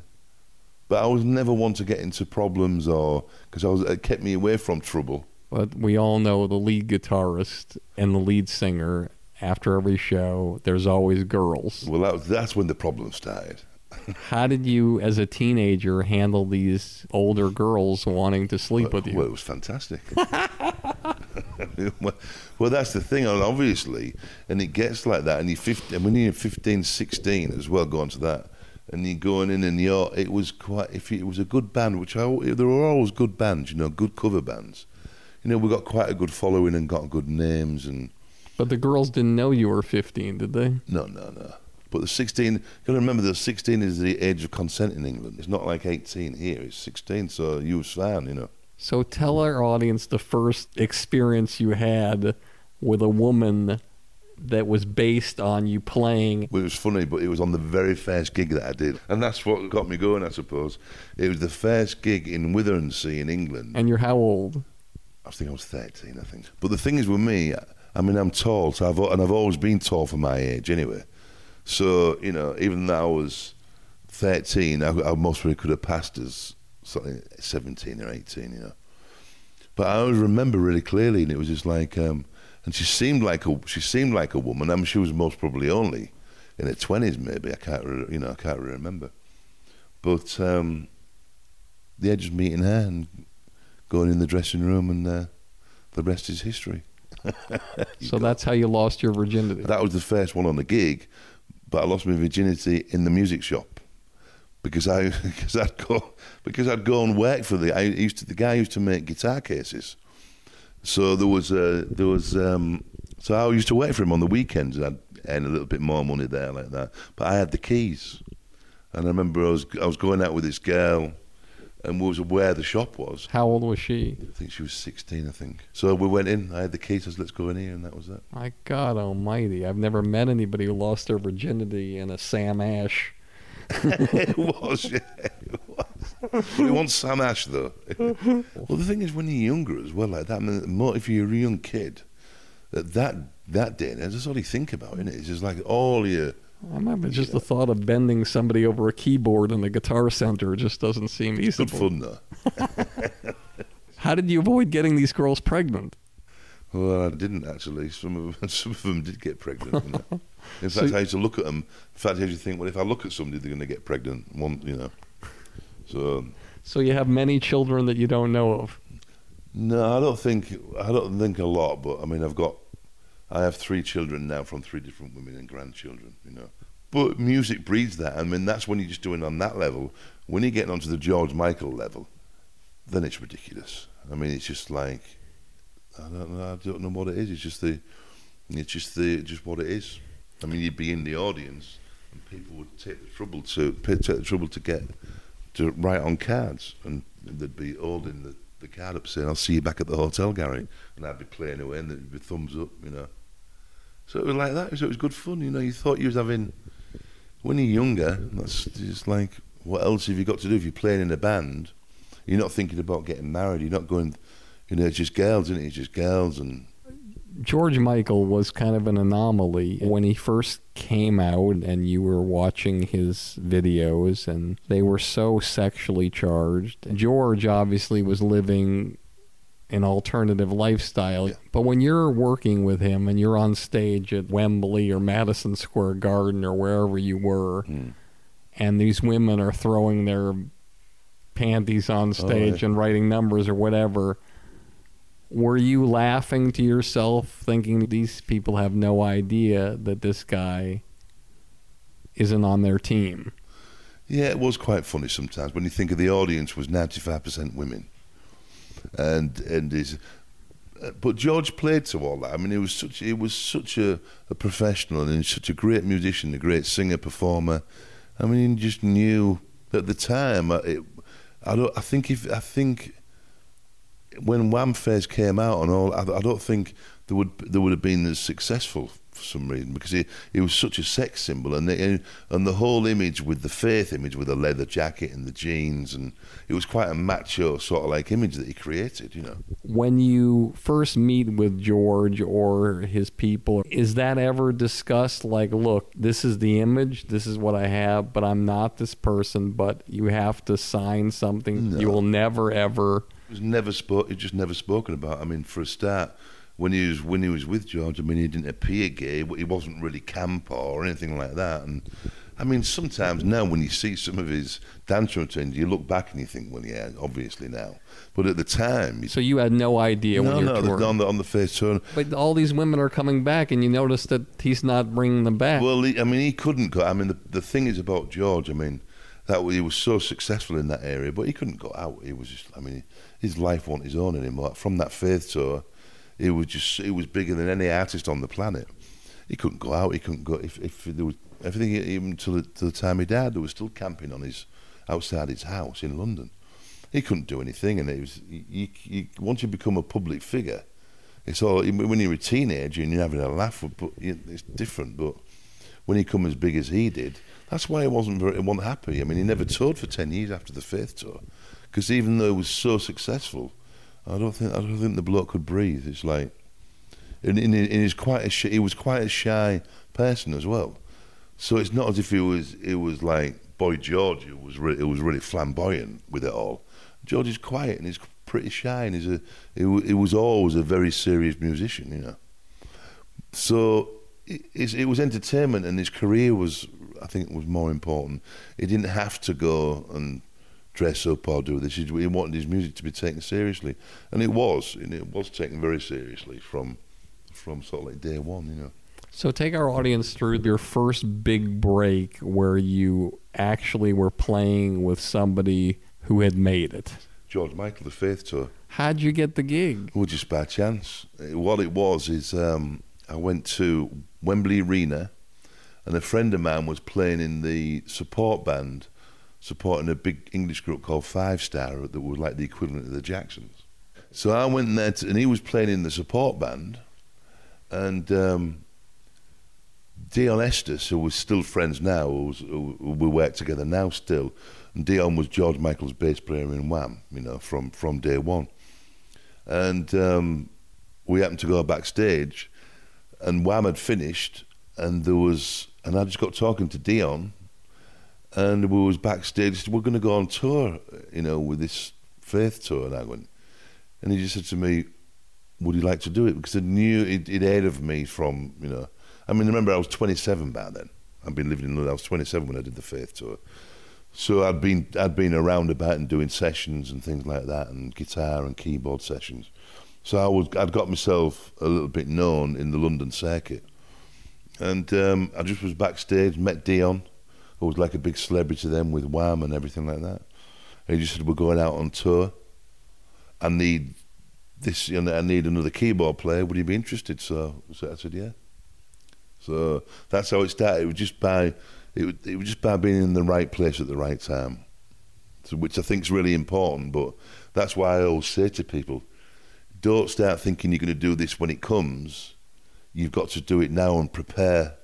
But I was never one to get into problems or because I was it kept me away from trouble. But we all know the lead guitarist and the lead singer. After every show, there's always girls. Well, that was, that's when the problem started. How did you, as a teenager, handle these older girls wanting to sleep well, with you? Well, it was fantastic. well, well, that's the thing, and obviously, and it gets like that. And you 15, and when you're 15, 16 as well, going to that, and you're going in, and you're, it was quite, if it was a good band, which I, there were always good bands, you know, good cover bands. You know, we got quite a good following and got good names, and but the girls didn't know you were 15, did they? no, no, no. But the 16, you got to remember that 16 is the age of consent in England. It's not like 18 here, it's 16, so you was fine, you know. So tell our audience the first experience you had with a woman that was based on you playing. It was funny, but it was on the very first gig that I did, and that's what got me going, I suppose. It was the first gig in Withernsea in England. And you're how old? I think I was thirteen, I think. But the thing is with me, I mean, I'm tall, so I've and I've always been tall for my age, anyway. So you know, even though I was thirteen, I, I most probably could have passed as something seventeen or eighteen, you know. But I always remember really clearly, and it was just like, um, and she seemed like a she seemed like a woman. I mean, she was most probably only in her twenties, maybe. I can't, you know, I can't really remember. But um, yeah, just meeting her and going in the dressing room, and uh, the rest is history. So that's how you lost your virginity. That was the first one on the gig, but I lost my virginity in the music shop because I because I'd go because I'd go and work for the I used to the guy used to make guitar cases. So there was uh, there was um, so I used to wait for him on the weekends and I'd earn a little bit more money there like that. But I had the keys, and I remember I was I was going out with this girl, and we was where the shop was. How old was she? I think she was sixteen. I think. So we went in. I had the keys. I said, "Let's go in here," and that was it. My God Almighty! I've never met anybody who lost their virginity in a Sam Ash. it was, yeah, it was. But it Sam Ash though. well, the thing is, when you're younger as well, like that, I mean, more if you're a young kid, that that that day, that's all you think about, isn't it? It's just like all your. I remember just the thought of bending somebody over a keyboard in the guitar center just doesn't seem Good fun though. How did you avoid getting these girls pregnant? Well, I didn't actually. Some of them, some of them did get pregnant. You know? In So- fact, I used to look at them. In fact, I used to think, well, if I look at somebody, they're going to get pregnant. One, you know. So um, So you have many children that you don't know of. no, I don't think I don't think a lot. But I mean, I've got I have three children now from three different women and grandchildren. You know. But music breeds that. I mean, that's when you're just doing on that level. When you're getting onto the George Michael level, then it's ridiculous. I mean, it's just like I don't know. I don't know what it is. It's just the, it's just the, just what it is. I mean, you'd be in the audience, and people would take the trouble to take the trouble to get to write on cards, and they'd be holding the, the card up saying, "I'll see you back at the hotel, Gary," and I'd be playing away, and there'd be thumbs up, you know. So it was like that. So it was good fun, you know. You thought you was having when you're younger. That's just like what else have you got to do if you're playing in a band? You're not thinking about getting married. You're not going. You know, it's just girls, isn't it? It's just girls and George Michael was kind of an anomaly when he first came out and you were watching his videos and they were so sexually charged. George obviously was living an alternative lifestyle. Yeah. But when you're working with him and you're on stage at Wembley or Madison Square Garden or wherever you were hmm. and these women are throwing their panties on oh, stage yeah. and writing numbers or whatever were you laughing to yourself thinking these people have no idea that this guy isn't on their team Yeah, it was quite funny sometimes when you think of the audience was ninety five percent women, and and his, uh, but George played to all that. I mean, he was such he was such a, a professional and such a great musician, a great singer performer. I mean, he just knew at the time. uh, It, I don't. I think if I think when Wham first came out and all, I, I don't think there would there would have been as successful for some reason because he he was such a sex symbol and the, and the whole image with the faith image with the leather jacket and the jeans and it was quite a macho sort of like image that he created, you know. when you first meet with George or his people is that ever discussed like look this is the image this is what I have but I'm not this person but you have to sign something you will never ever It was never spoke. It just never spoken about. I mean, for a start, when he was when he was with George, I mean, he didn't appear gay, he wasn't really camp or anything like that. And I mean, sometimes now when you see some of his dance routines, you look back and you think, well, yeah, obviously now. But at the time, you so you had no idea no, when no, touring. on the on the first turn. but all these women are coming back and you notice that he's not bringing them back Well, he, I mean, he couldn't go. I mean, the the thing is about George. I mean, that he was so successful in that area, but he couldn't go out. He was just. I mean, his life wasn't his own anymore. From that faith tour, he was just. He was bigger than any artist on the planet. He couldn't go out. He couldn't go. If if there was everything, even till the, till the time he died, there was still camping on his outside his house in London. He couldn't do anything, and it was. You, you, once you become a public figure, it's all when you're a teenager and you're having a laugh, but it's different. But when he come as big as he did, that's why he wasn't very, he wasn't happy. I mean, he never toured for ten years after the Faith tour, because even though he was so successful, I don't think I don't think the bloke could breathe. It's like, and, and, and quite a he was quite a shy person as well. So it's not as if he was it was like Boy George who was re- was really flamboyant with it all. George is quiet and he's pretty shy and he's a he, he was always a very serious musician, you know. So it, it was entertainment and his career was I think it was more important. He didn't have to go and dress up or do this. He wanted his music to be taken seriously, and it was. And it was taken very seriously from from sort of like day one, you know. So take our audience through your first big break where you actually were playing with somebody who had made it. George Michael, the Faith Tour. How'd you get the gig? Well, just by chance. What it was is um, I went to Wembley Arena, and a friend of mine was playing in the support band, supporting a big English group called Five Star that was like the equivalent of the Jacksons. So I went there, to, and he was playing in the support band, and um, Deon Estus, who was still friends now, who, was, who we work together now still, and Deon was George Michael's bass player in Wham, you know, from, from day one. And um, we happened to go backstage, and Wham had finished, and there was, and I just got talking to Deon, and we was backstage. Said, We're going to go on tour, you know, with this Faith tour. And I went, and he just said to me, "Would you like to do it?" Because I knew it, it aired of me from, you know, I mean, remember I was 27 back then. I'd been living in London. I was 27 when I did the Faith tour. So I'd been I'd been around about and doing sessions and things like that, and guitar and keyboard sessions. So I was I'd got myself a little bit known in the London circuit, and um, I just was backstage, met Deon, who was like a big celebrity then with Wham and everything like that. And he just said, "We're going out on tour. I need this, you know, I need another keyboard player. Would you be interested?" So, so I said, "Yeah." So that's how it started. It was just by it, was, it was just by being in the right place at the right time, so, which I think is really important. But that's why I always say to people, don't start thinking you're going to do this when it comes. You've got to do it now and prepare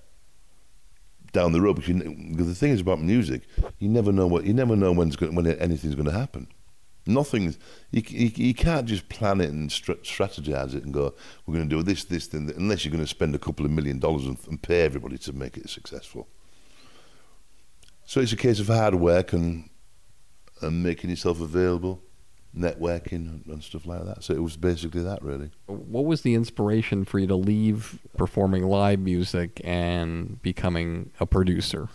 down the road. Because, you, the thing is about music, you never know what you never know when's going, when anything's going to happen. Nothing. You, you, you, can't just plan it and strategize it and go, we're going to do this, this, thing, unless you're going to spend a couple of million dollars and, and, pay everybody to make it successful. So it's a case of hard work and and making yourself available, networking and, stuff like that. So it was basically that, really. What was the inspiration for you to leave performing live music and becoming a producer?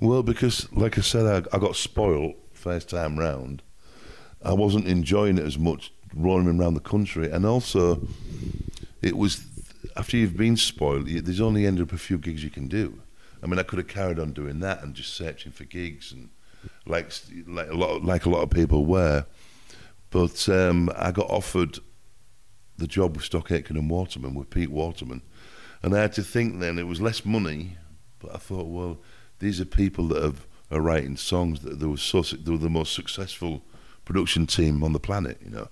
Well, because, like I said, I, I got spoiled first time round I wasn't enjoying it as much roaming around the country, and also it was after you've been spoiled. There's only ended up a few gigs you can do. I mean, I could have carried on doing that and just searching for gigs, and like like a lot like a lot of people were. But um, I got offered the job with Stock Aitken and Waterman with Pete Waterman, and I had to think then it was less money, but I thought, well, these are people that have, are writing songs that they were so they were the most successful production team on the planet, you know.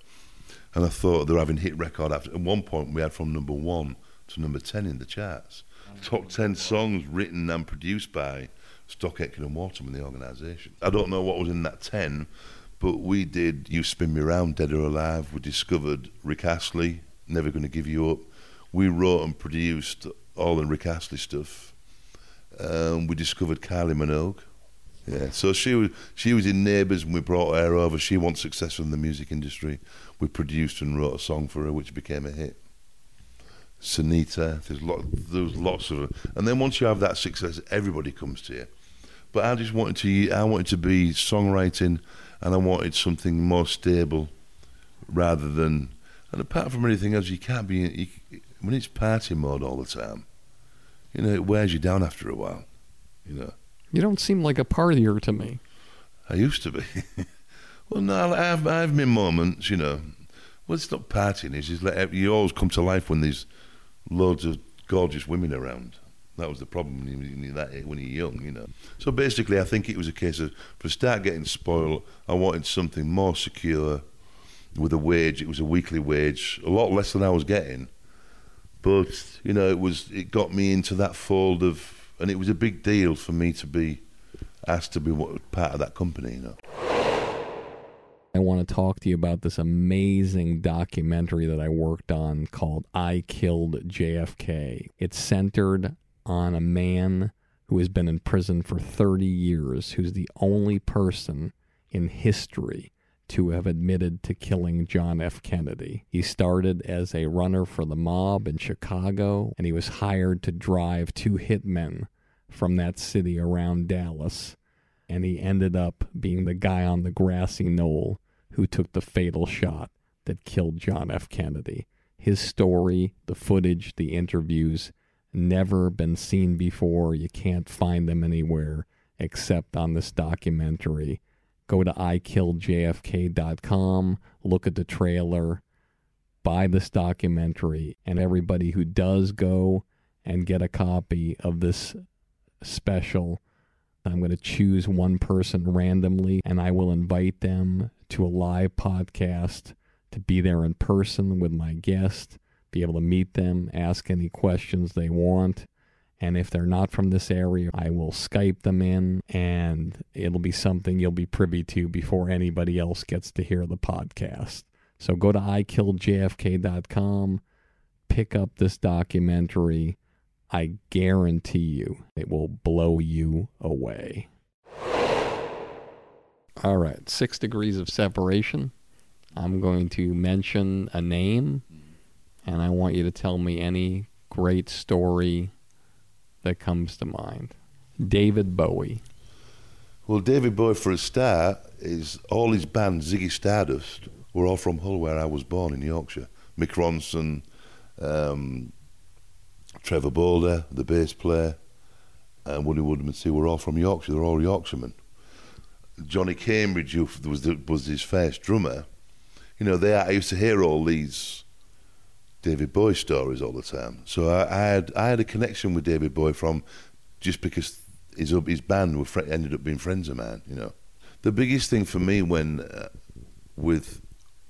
And I thought they were having hit record after. At one point, we had from number one to number ten in the charts. Top ten songs written and produced by Stock Aitken and Waterman, the organisation. I don't know what was in that ten, but we did You Spin Me Round, Dead or Alive. We discovered Rick Astley, Never Gonna Give You Up. We wrote and produced all the Rick Astley stuff. Um, we discovered Kylie Minogue. Yeah, so she was she was in Neighbours and we brought her over. She wants success in the music industry. We produced and wrote a song for her, which became a hit. Sinitta, there's lot, there's lots of, and then once you have that success, everybody comes to you. But I just wanted to, I wanted to be songwriting, and I wanted something more stable, rather than, and apart from anything else, you can't be you, when it's party mode all the time. You know, it wears you down after a while. You know. You don't seem like a partier to me. I used to be. well, no, I have, I have my moments, you know. Well, it's not partying. It's just like you always come to life when there's loads of gorgeous women around. That was the problem when, you, that, when you're young, you know. So basically, I think it was a case of, for start getting spoiled, I wanted something more secure with a wage. It was a weekly wage, a lot less than I was getting, But you know, it was it got me into that fold of, and it was a big deal for me to be asked to be part of that company. You know. I want to talk to you about this amazing documentary that I worked on called I Killed JFK. It's centered on a man who has been in prison for 30 years, who's the only person in history to have admitted to killing John F. Kennedy. He started as a runner for the mob in Chicago, and he was hired to drive two hitmen from that city around Dallas. And he ended up being the guy on the grassy knoll who took the fatal shot that killed John F. Kennedy. His story, the footage, the interviews, never been seen before. You can't find them anywhere except on this documentary. Go to ikilljfk.com, look at the trailer, buy this documentary, and everybody who does go and get a copy of this special, I'm going to choose one person randomly and I will invite them to a live podcast to be there in person with my guest, be able to meet them, ask any questions they want. And if they're not from this area, I will Skype them in and it'll be something you'll be privy to before anybody else gets to hear the podcast. So go to ikilljfk.com, pick up this documentary. I guarantee you it will blow you away. All right, six degrees of separation. I'm going to mention a name, and I want you to tell me any great story that comes to mind. David Bowie. Well, David Bowie, for a start, is all his band, Ziggy Stardust, were all from Hull, where I was born in Yorkshire. Mick Ronson, um, Trevor Bolder, the bass player, and Woody Woodmansey were all from Yorkshire. They're all Yorkshiremen. Johnny Cambridge, who was the, was his first drummer, you know, they I used to hear all these David Bowie stories all the time. So I, I had I had a connection with David Bowie from just because his his band were fr- ended up being friends of mine. You know, the biggest thing for me when uh, with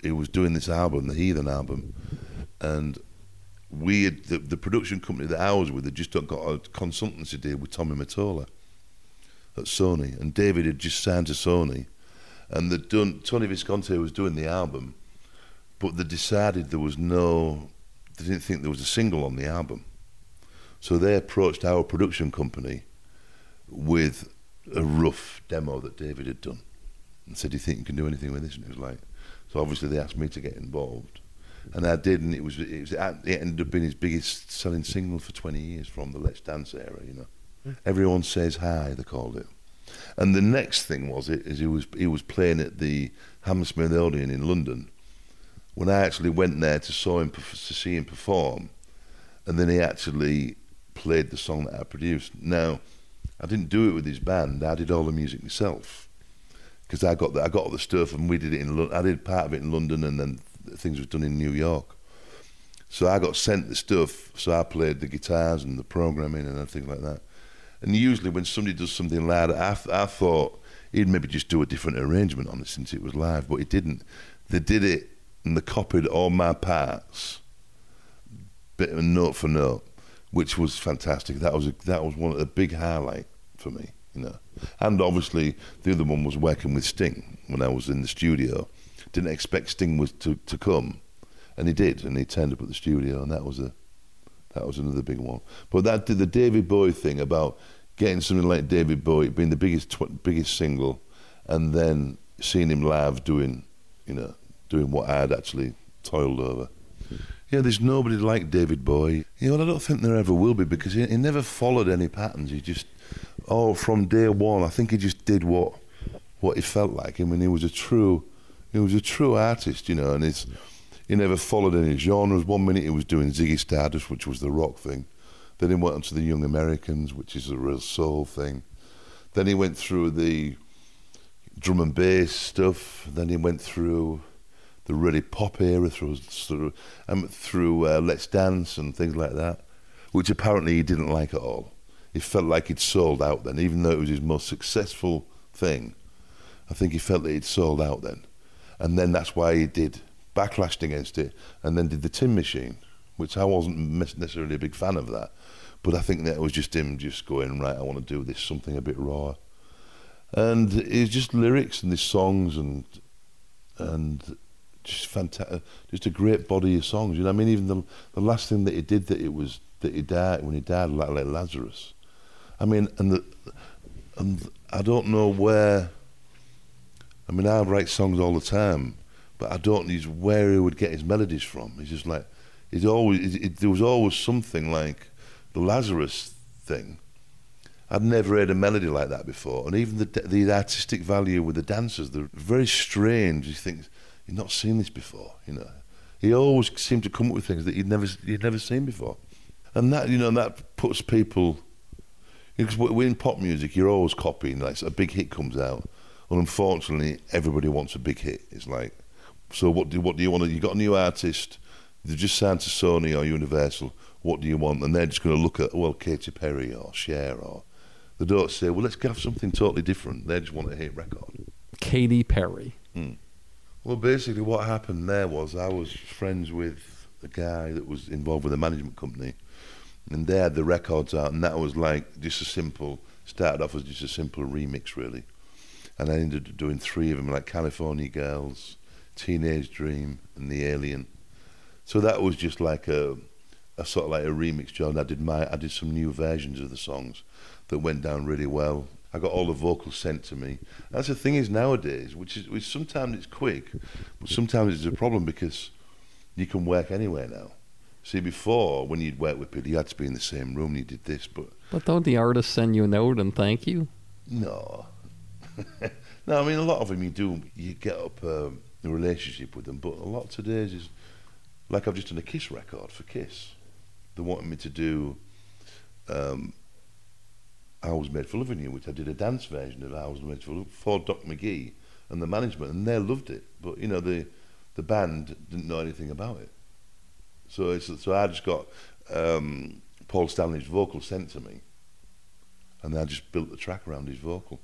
he was doing this album, the Heathen album, and we had, the, the production company that I was with had just got a consultancy deal with Tommy Mottola at Sony, and David had just signed to Sony, and done Tony Visconti was doing the album, but they decided there was no, they didn't think there was a single on the album, so they approached our production company with a rough demo that David had done, and said, "Do you think you can do anything with this?" And it was like, so obviously they asked me to get involved. And I did, and it was, it was it ended up being his biggest selling single for 20 years from the Let's Dance era, you know. Hmm. Everyone says hi, they called it. And the next thing was it is he was he was playing at the Hammersmith Odeon in London. When I actually went there to saw him to see him perform, and then he actually played the song that I produced. Now, I didn't do it with his band. I did all the music myself because I got the, I got all the stuff and we did it in. I did part of it in London and then things were done in New York. So I got sent the stuff. So I played the guitars and the programming and everything like that. And usually when somebody does something loud, I, I thought he'd maybe just do a different arrangement on it since it was live, but he didn't. They did it and they copied all my parts, bit of note for note, which was fantastic. That was a, that was one a big highlight for me, you know. And obviously the other one was working with Sting when I was in the studio. Didn't expect Sting was to, to come, and he did, and he turned up at the studio, and that was a that was another big one. But that did the David Bowie thing about getting something like David Bowie being the biggest biggest single, and then seeing him live doing, you know, doing what I'd actually toiled over. Yeah, there's nobody like David Bowie. You know, I don't think there ever will be because he, he never followed any patterns. He just, oh, from day one, I think he just did what what he felt like. I mean, he was a true, he was a true artist, you know, and it's he never followed any genres. One minute he was doing Ziggy Stardust, which was the rock thing. Then he went on to the Young Americans, which is a real soul thing. Then he went through the drum and bass stuff. Then he went through the really pop era, through of um, through uh, Let's Dance and things like that, which apparently he didn't like at all. He felt like he'd sold out then, even though it was his most successful thing. I think he felt that he'd sold out then, and then that's why he did backlashed against it, and then did the Tin Machine, which I wasn't necessarily a big fan of that. But I think that was just him just going right. I want to do this something a bit raw, and it's just lyrics and these songs and and just fantastic, uh, just a great body of songs. You know, I mean, even the the last thing that he did that it was that he died when he died, like, like Lazarus. I mean, and the and I don't know where. I mean, I write songs all the time, but I don't know where he would get his melodies from. He's just like, he's always. There was always something like the Lazarus thing. I'd never heard a melody like that before, and even the the artistic value with the dancers, they're very strange. You think you've not seen this before, you know. He always seemed to come up with things that you'd never you'd never seen before, and that you know that puts people. Because in pop music, you're always copying. Like a big hit comes out, and unfortunately, everybody wants a big hit. It's like, so what do what do you want? You've got a new artist. They've just signed to Sony or Universal. What do you want? And they're just going to look at well, Katy Perry or Cher or they don't say, well, let's have something totally different. They just want a hit record. Katy Perry. Hmm. Well, basically, what happened there was I was friends with a guy that was involved with a management company, and they had the records out, and that was like just a simple, started off as just a simple remix, really. And I ended up doing three of them, like California Girls, Teenage Dream, and The Alien. So that was just like a, a sort of like a remix job. I did my, I did some new versions of the songs that went down really well. I got all the vocals sent to me. That's the thing is nowadays, which is which sometimes it's quick, but sometimes it's a problem because you can work anywhere now. See, before when you'd work with people, you had to be in the same room. And you did this, but But don't the artists send you a note and thank you? no, no. I mean, a lot of them you do. You get up um, a relationship with them, but a lot today is like I've just done a Kiss record for Kiss. They wanted me to do. Um, I was made for loving you, which I did a dance version of I was made for Love for Doc McGhee and the management, and they loved it. But you know, the the band didn't know anything about it. So it's, so I just got um, Paul Stanley's vocal sent to me, and then I just built the track around his vocal.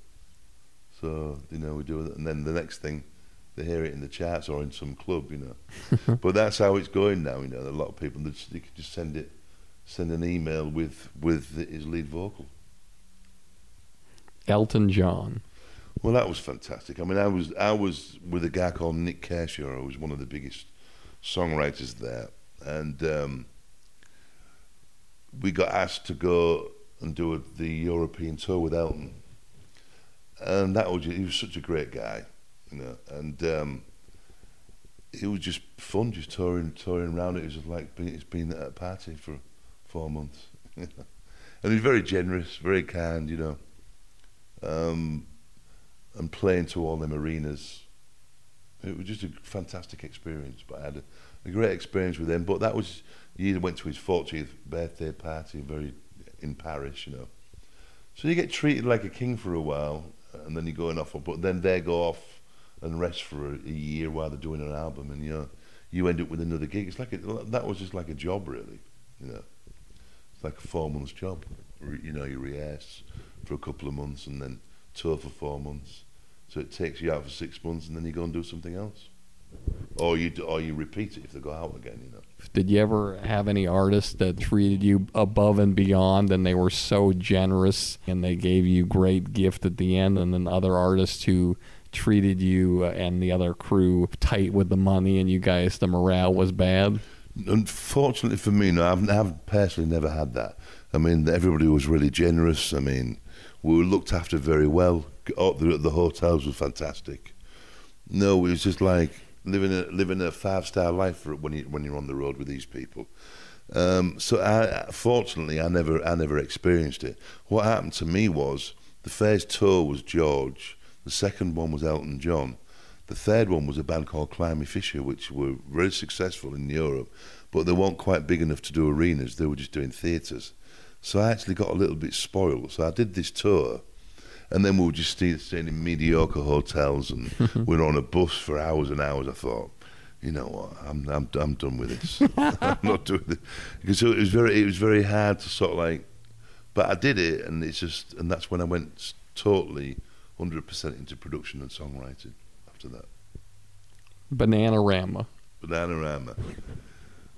So you know, we do it, and then the next thing. They hear it in the charts or in some club, you know. but that's how it's going now. You know, a lot of people they, just, they can just send it, send an email with with his lead vocal. Elton John. Well, that was fantastic. I mean, I was I was with a guy called Nik Kershaw, who was one of the biggest songwriters there, and um, we got asked to go and do a, the European tour with Elton, and that was he was such a great guy, you know, and um, it was just fun, just touring touring around. It was like being, it's been at a party for four months, and he was very generous, very kind, you know um, and playing to all them arenas. It was just a fantastic experience. But I had a, a great experience with him. But that was he went to his 40th birthday party, very in Paris, you know. So you get treated like a king for a while, and then you're going off. But then they go off and rest for a, a year while they're doing an album, and you know, you end up with another gig. It's like a, that was just like a job, really. You know, it's like a four months job. You know, you rehearse for a couple of months and then tour for four months. So it takes you out for six months and then you go and do something else. Or you do, or you repeat it if they go out again, you know. Did you ever have any artists that treated you above and beyond and they were so generous and they gave you great gift at the end and then other artists who treated you uh, and the other crew tight with the money and you guys the morale was bad? Unfortunately for me, no, I've, I've personally never had that. I mean, everybody was really generous. I mean, we were looked after very well. Oh, the, the hotels were fantastic. No, it was just like living a living a five star life when you when you're on the road with these people. Um, so, I, fortunately, I never I never experienced it. What happened to me was the first tour was George. The second one was Elton John. The third one was a band called Climie Fisher, which were very successful in Europe, but they weren't quite big enough to do arenas. They were just doing theatres. So I actually got a little bit spoiled. So I did this tour, and then we were just staying in mediocre hotels, and we were on a bus for hours and hours. I thought, you know what, I'm I'm I'm done with this. I'm not doing it because it was very it was very hard to sort of like, but I did it, and it's just and that's when I went totally hundred percent into production and songwriting after that. Bananarama. Bananarama.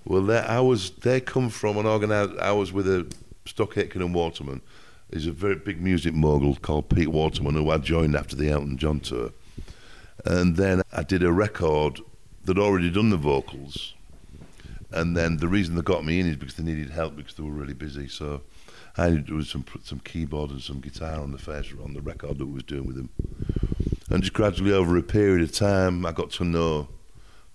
Well, I was. They come from an organised. I was with a Stock Aitken and Waterman. is a very big music mogul called Pete Waterman who I joined after the Elton John tour, and then I did a record that already done the vocals, and then the reason they got me in is because they needed help because they were really busy. So I did some some keyboard and some guitar on the first on the record that we was doing with them, and just gradually over a period of time, I got to know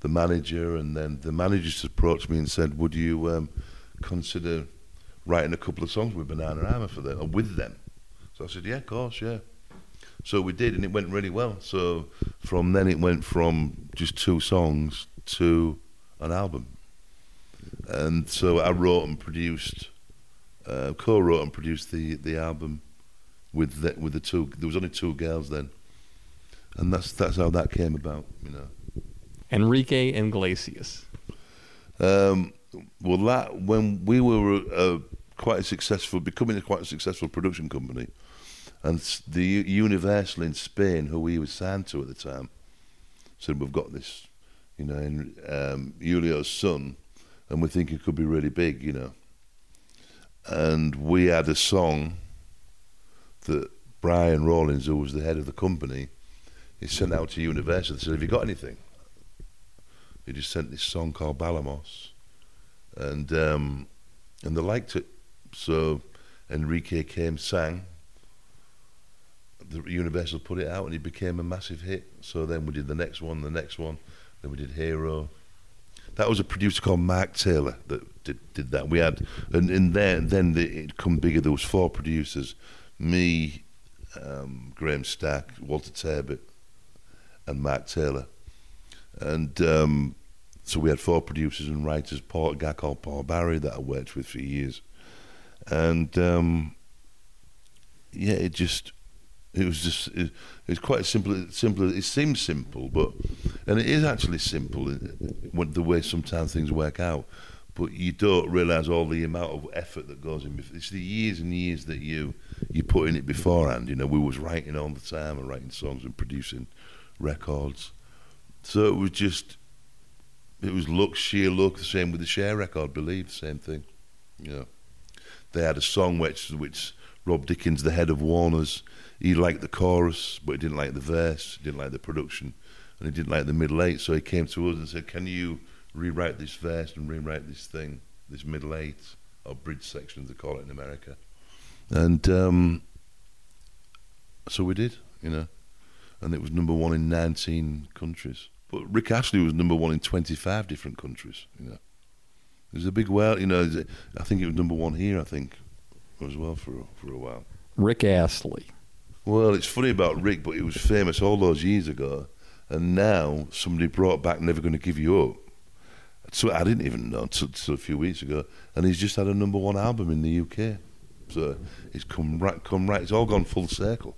the manager, and then the manager approached me and said, "Would you um, consider writing a couple of songs with Bananarama for them or with them?" So I said, "Yeah, of course, yeah." So we did, and it went really well. So from then, it went from just two songs to an album, and so I wrote and produced, uh, co-wrote and produced the the album with the, with the two. There was only two girls then, and that's that's how that came about, you know. Enrique Iglesias. Um, well, that when we were uh, quite a successful, becoming a quite a successful production company, and the Universal in Spain, who we were signed to at the time, said we've got this, you know, in um, Julio's son, and we think it could be really big, you know. And we had a song that Brian Rawlins, who was the head of the company, he sent out to Universal. They said, "Have you got anything?" He just sent this song called Bailamos, and um, and they liked it. So Enrique came, sang. The Universal put it out, and it became a massive hit. So then we did the next one, the next one. Then we did Hero. That was a producer called Mark Taylor that did, did that. We had, and, and then then the, it come bigger. There was four producers, me, um, Graham Stack, Walter Turbitt, and Mark Taylor. And um, so we had four producers and writers. Paul, a guy called Paul Barry that I worked with for years, and um, yeah, it just it was just it, it's quite simple. Simple. It seems simple, but and it is actually simple when the way sometimes things work out. But you don't realise all the amount of effort that goes in. It's the years and years that you you put in it beforehand. You know, we was writing all the time and writing songs and producing records. So it was just, it was luck, sheer luck. The same with the Cher record, believe the same thing. Know, they had a song which which Rob Dickins, the head of Warner's, he liked the chorus, but he didn't like the verse, he didn't like the production, and he didn't like the middle eight. So he came to us and said, "Can you rewrite this verse and rewrite this thing, this middle eight or bridge section, as they call it in America?" And um, so we did, you know and it was number one in 19 countries. But Rick Astley was number one in 25 different countries. You know, it was a big well. You know, I think it was number one here. I think as well for for a while. Rick Astley. Well, it's funny about Rick, but he was famous all those years ago, and now somebody brought back "Never Gonna Give You Up." So I didn't even know until, until a few weeks ago, and he's just had a number one album in the UK. So it's come right, come right. It's all gone full circle.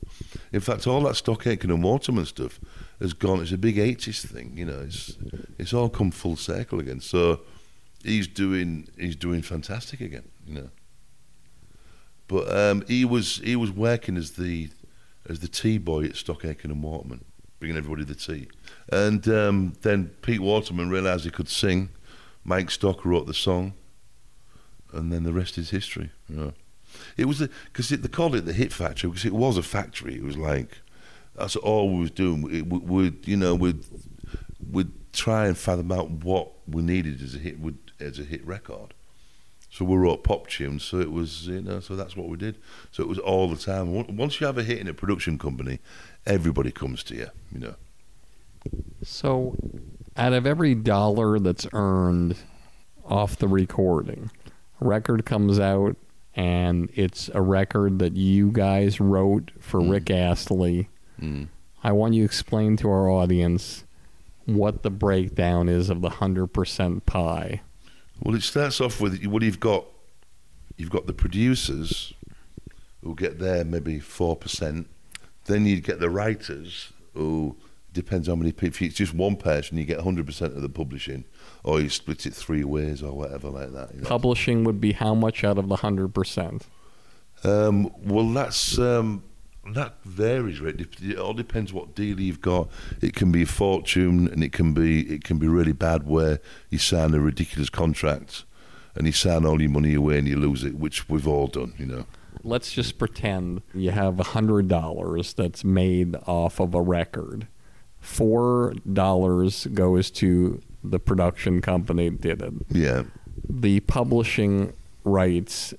In fact, all that Stock Aitken and Waterman stuff has gone. It's a big eighties thing, you know. It's it's all come full circle again. So he's doing he's doing fantastic again, you know. But um, he was he was working as the as the tea boy at Stock Aitken and Waterman, bringing everybody the tea. And um, then Pete Waterman realised he could sing. Mike Stock wrote the song, and then the rest is history. You know. It was because they called it the Hit Factory because it was a factory. It was like that's all we was doing. We would you know we'd we'd try and fathom out what we needed as a hit would as a hit record. So we wrote pop tunes. So it was you know so that's what we did. So it was all the time. Once you have a hit in a production company, everybody comes to you. You know. So, out of every dollar that's earned off the recording, record comes out and it's a record that you guys wrote for Rick Astley. Mm. I want you to explain to our audience what the breakdown is of the 100% pie. Well, it starts off with what you've got. You've got the producers who get there maybe four percent. Then you get the writers who depends how many people. If it's just one person, you get hundred percent of the publishing, or you split it three ways or whatever like that. you know. Publishing would be how much out of the 100%? Um, well, that's um, that varies, right? It all depends what deal you've got. It can be a fortune, and it can be it can be really bad where you sign a ridiculous contract, and you sign all your money away and you lose it, which we've all done, you know. Let's just pretend you have a hundred dollars that's made off of a record. Four dollars goes to the production company did it. Yeah, The publishing rights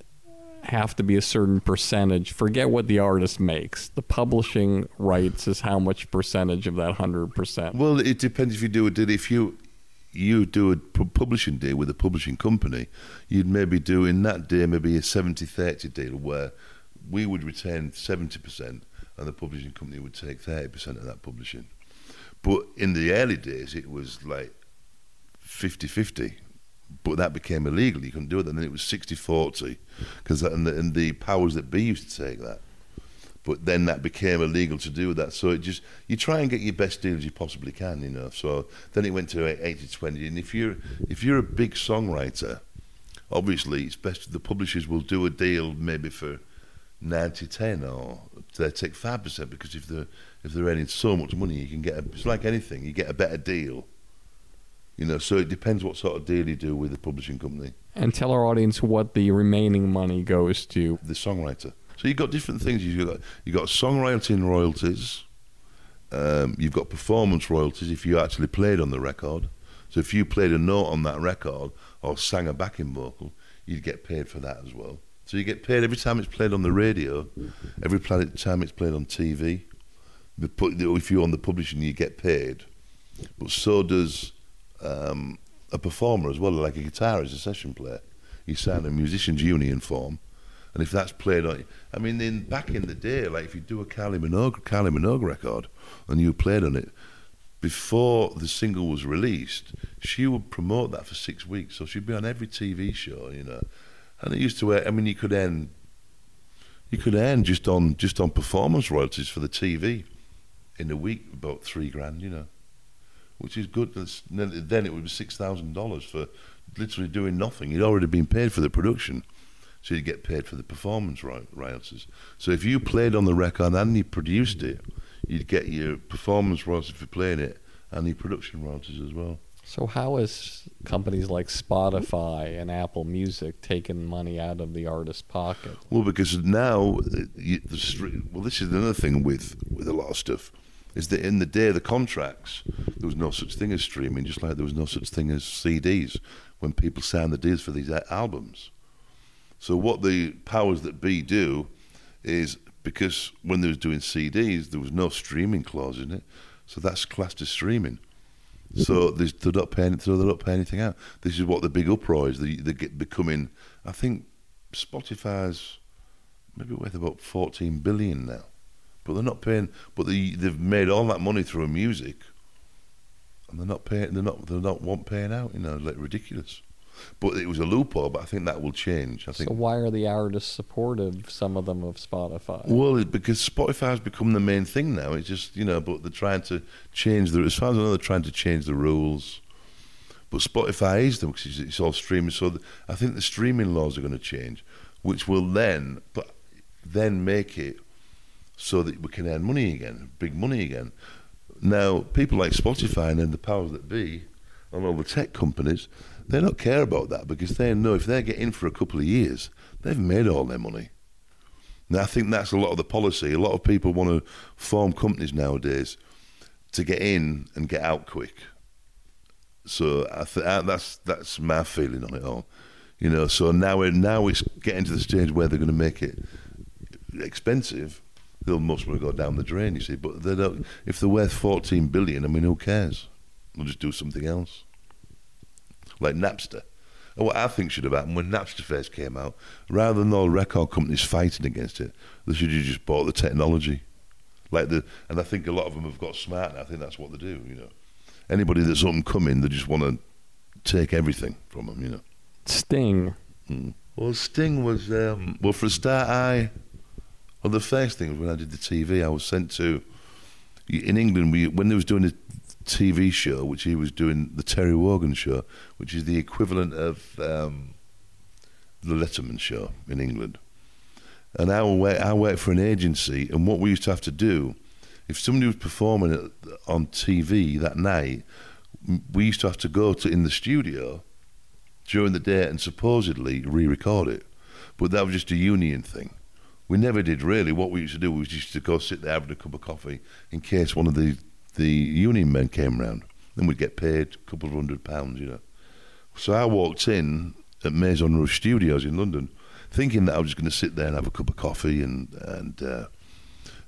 have to be a certain percentage. Forget what the artist makes. The publishing rights is how much percentage of that hundred percent. Well, it depends if you do a deal. If you you do a publishing deal with a publishing company, you'd maybe do in that day maybe a 70-30 deal where we would retain seventy percent and the publishing company would take thirty percent of that publishing. But in the early days, it was like 50-50. But that became illegal. You couldn't do it. And then it was 60-40 because and the, and the powers that be used to take that but then that became illegal to do that. So it just you try and get your best deal as you possibly can, you know. So then it went to 80-20, and if you're if you're a big songwriter, obviously it's best the publishers will do a deal maybe for 90-10 or they take five percent because if they're if they're earning so much money, you can get a, it's like anything, you get a better deal. You know, so it depends what sort of deal you do with the publishing company, And tell our audience what the remaining money goes to. the songwriter. So you've got different things. You've got you've got songwriting royalties. Um, you've got performance royalties if you actually played on the record. So if you played a note on that record or sang a backing vocal, you'd get paid for that as well. So you get paid every time it's played on the radio, every time it's played on TV. If you own the publishing, you get paid. But so does um, a performer as well, like a guitarist, a session player. You sign a musician's union form, and if that's played on, I mean, in back in the day, like if you do a Kylie Minogue, Kylie Minogue record, and you played on it, before the single was released, she would promote that for six weeks. So she'd be on every TV show, you know. And it used to, I mean, you could earn, you could earn just on just on performance royalties for the TV, in a week about three grand, you know, which is good. That's- Then then it would be six thousand dollars for literally doing nothing. You'd already been paid for the production. So you'd get paid for the performance royalties. So if you played on the record and you produced it, you'd get your performance royalties for playing it and your production royalties as well. So how is companies like Spotify and Apple Music taking money out of the artist's pocket? Well, because now, uh, you, the well, this is another thing with with a lot of stuff, is that in the day of the contracts, there was no such thing as streaming, just like there was no such thing as CDs when people signed the deals for these albums. So what the powers that be do is because when they was doing CDs, there was no streaming clause in it, so that's classed as streaming. So they're not paying, they're not paying anything out. This is what the big uproar is. They, they becoming. I think Spotify's maybe worth about 14 billion now, but they're not paying. But they they've made all that money through music, and they're not paying. They're not. They're not want paying out. You know, like ridiculous. But it was a loophole. But I think that will change. I think. So why are the artists supportive, some of them, of Spotify? Well, it, because Spotify's become the main thing now. It's just you know, but they're trying to change the. As far as I know, they're trying to change the rules. But Spotify is them because it's, it's all streaming. So the, I think the streaming laws are going to change, which will then, but then make it so that we can earn money again, big money again. Now, people like Spotify and then the powers that be, and all the tech companies, they don't care about that because they know if they get in for a couple of years, they've made all their money. Now, I think that's a lot of the policy. A lot of people want to form companies nowadays to get in and get out quick. So I th- uh, that's that's my feeling on it all. You know, so now now it's getting to the stage where they're going to make it expensive. They'll most probably go down the drain, you see. But they don't. If they're worth fourteen billion, I mean, who cares? They'll just do something else, like Napster. And what I think should have happened when Napster first came out, rather than all record companies fighting against it, they should have just bought the technology. Like the, and I think a lot of them have got smart. now. I think that's what they do. You know, anybody that's up and coming, they just want to take everything from them. You know. Sting. Mm. Well, Sting was um, well for a start. I well the first thing was when I did the TV. I was sent to in England. We when they was doing a TV show, which he was doing the Terry Wogan show, which is the equivalent of um, the Letterman show in England. and I worked, I worked for an agency, and what we used to have to do, if somebody was performing on TV that night, we used to have to go to in the studio during the day and supposedly re-record it, but that was just a union thing. We never did really. What we used to do was just to go sit there having a cup of coffee in case one of the the union men came round, Then we'd get paid a couple of hundred pounds, you know. So I walked in at Maison Rouge Studios in London, thinking that I was just going to sit there and have a cup of coffee and and uh,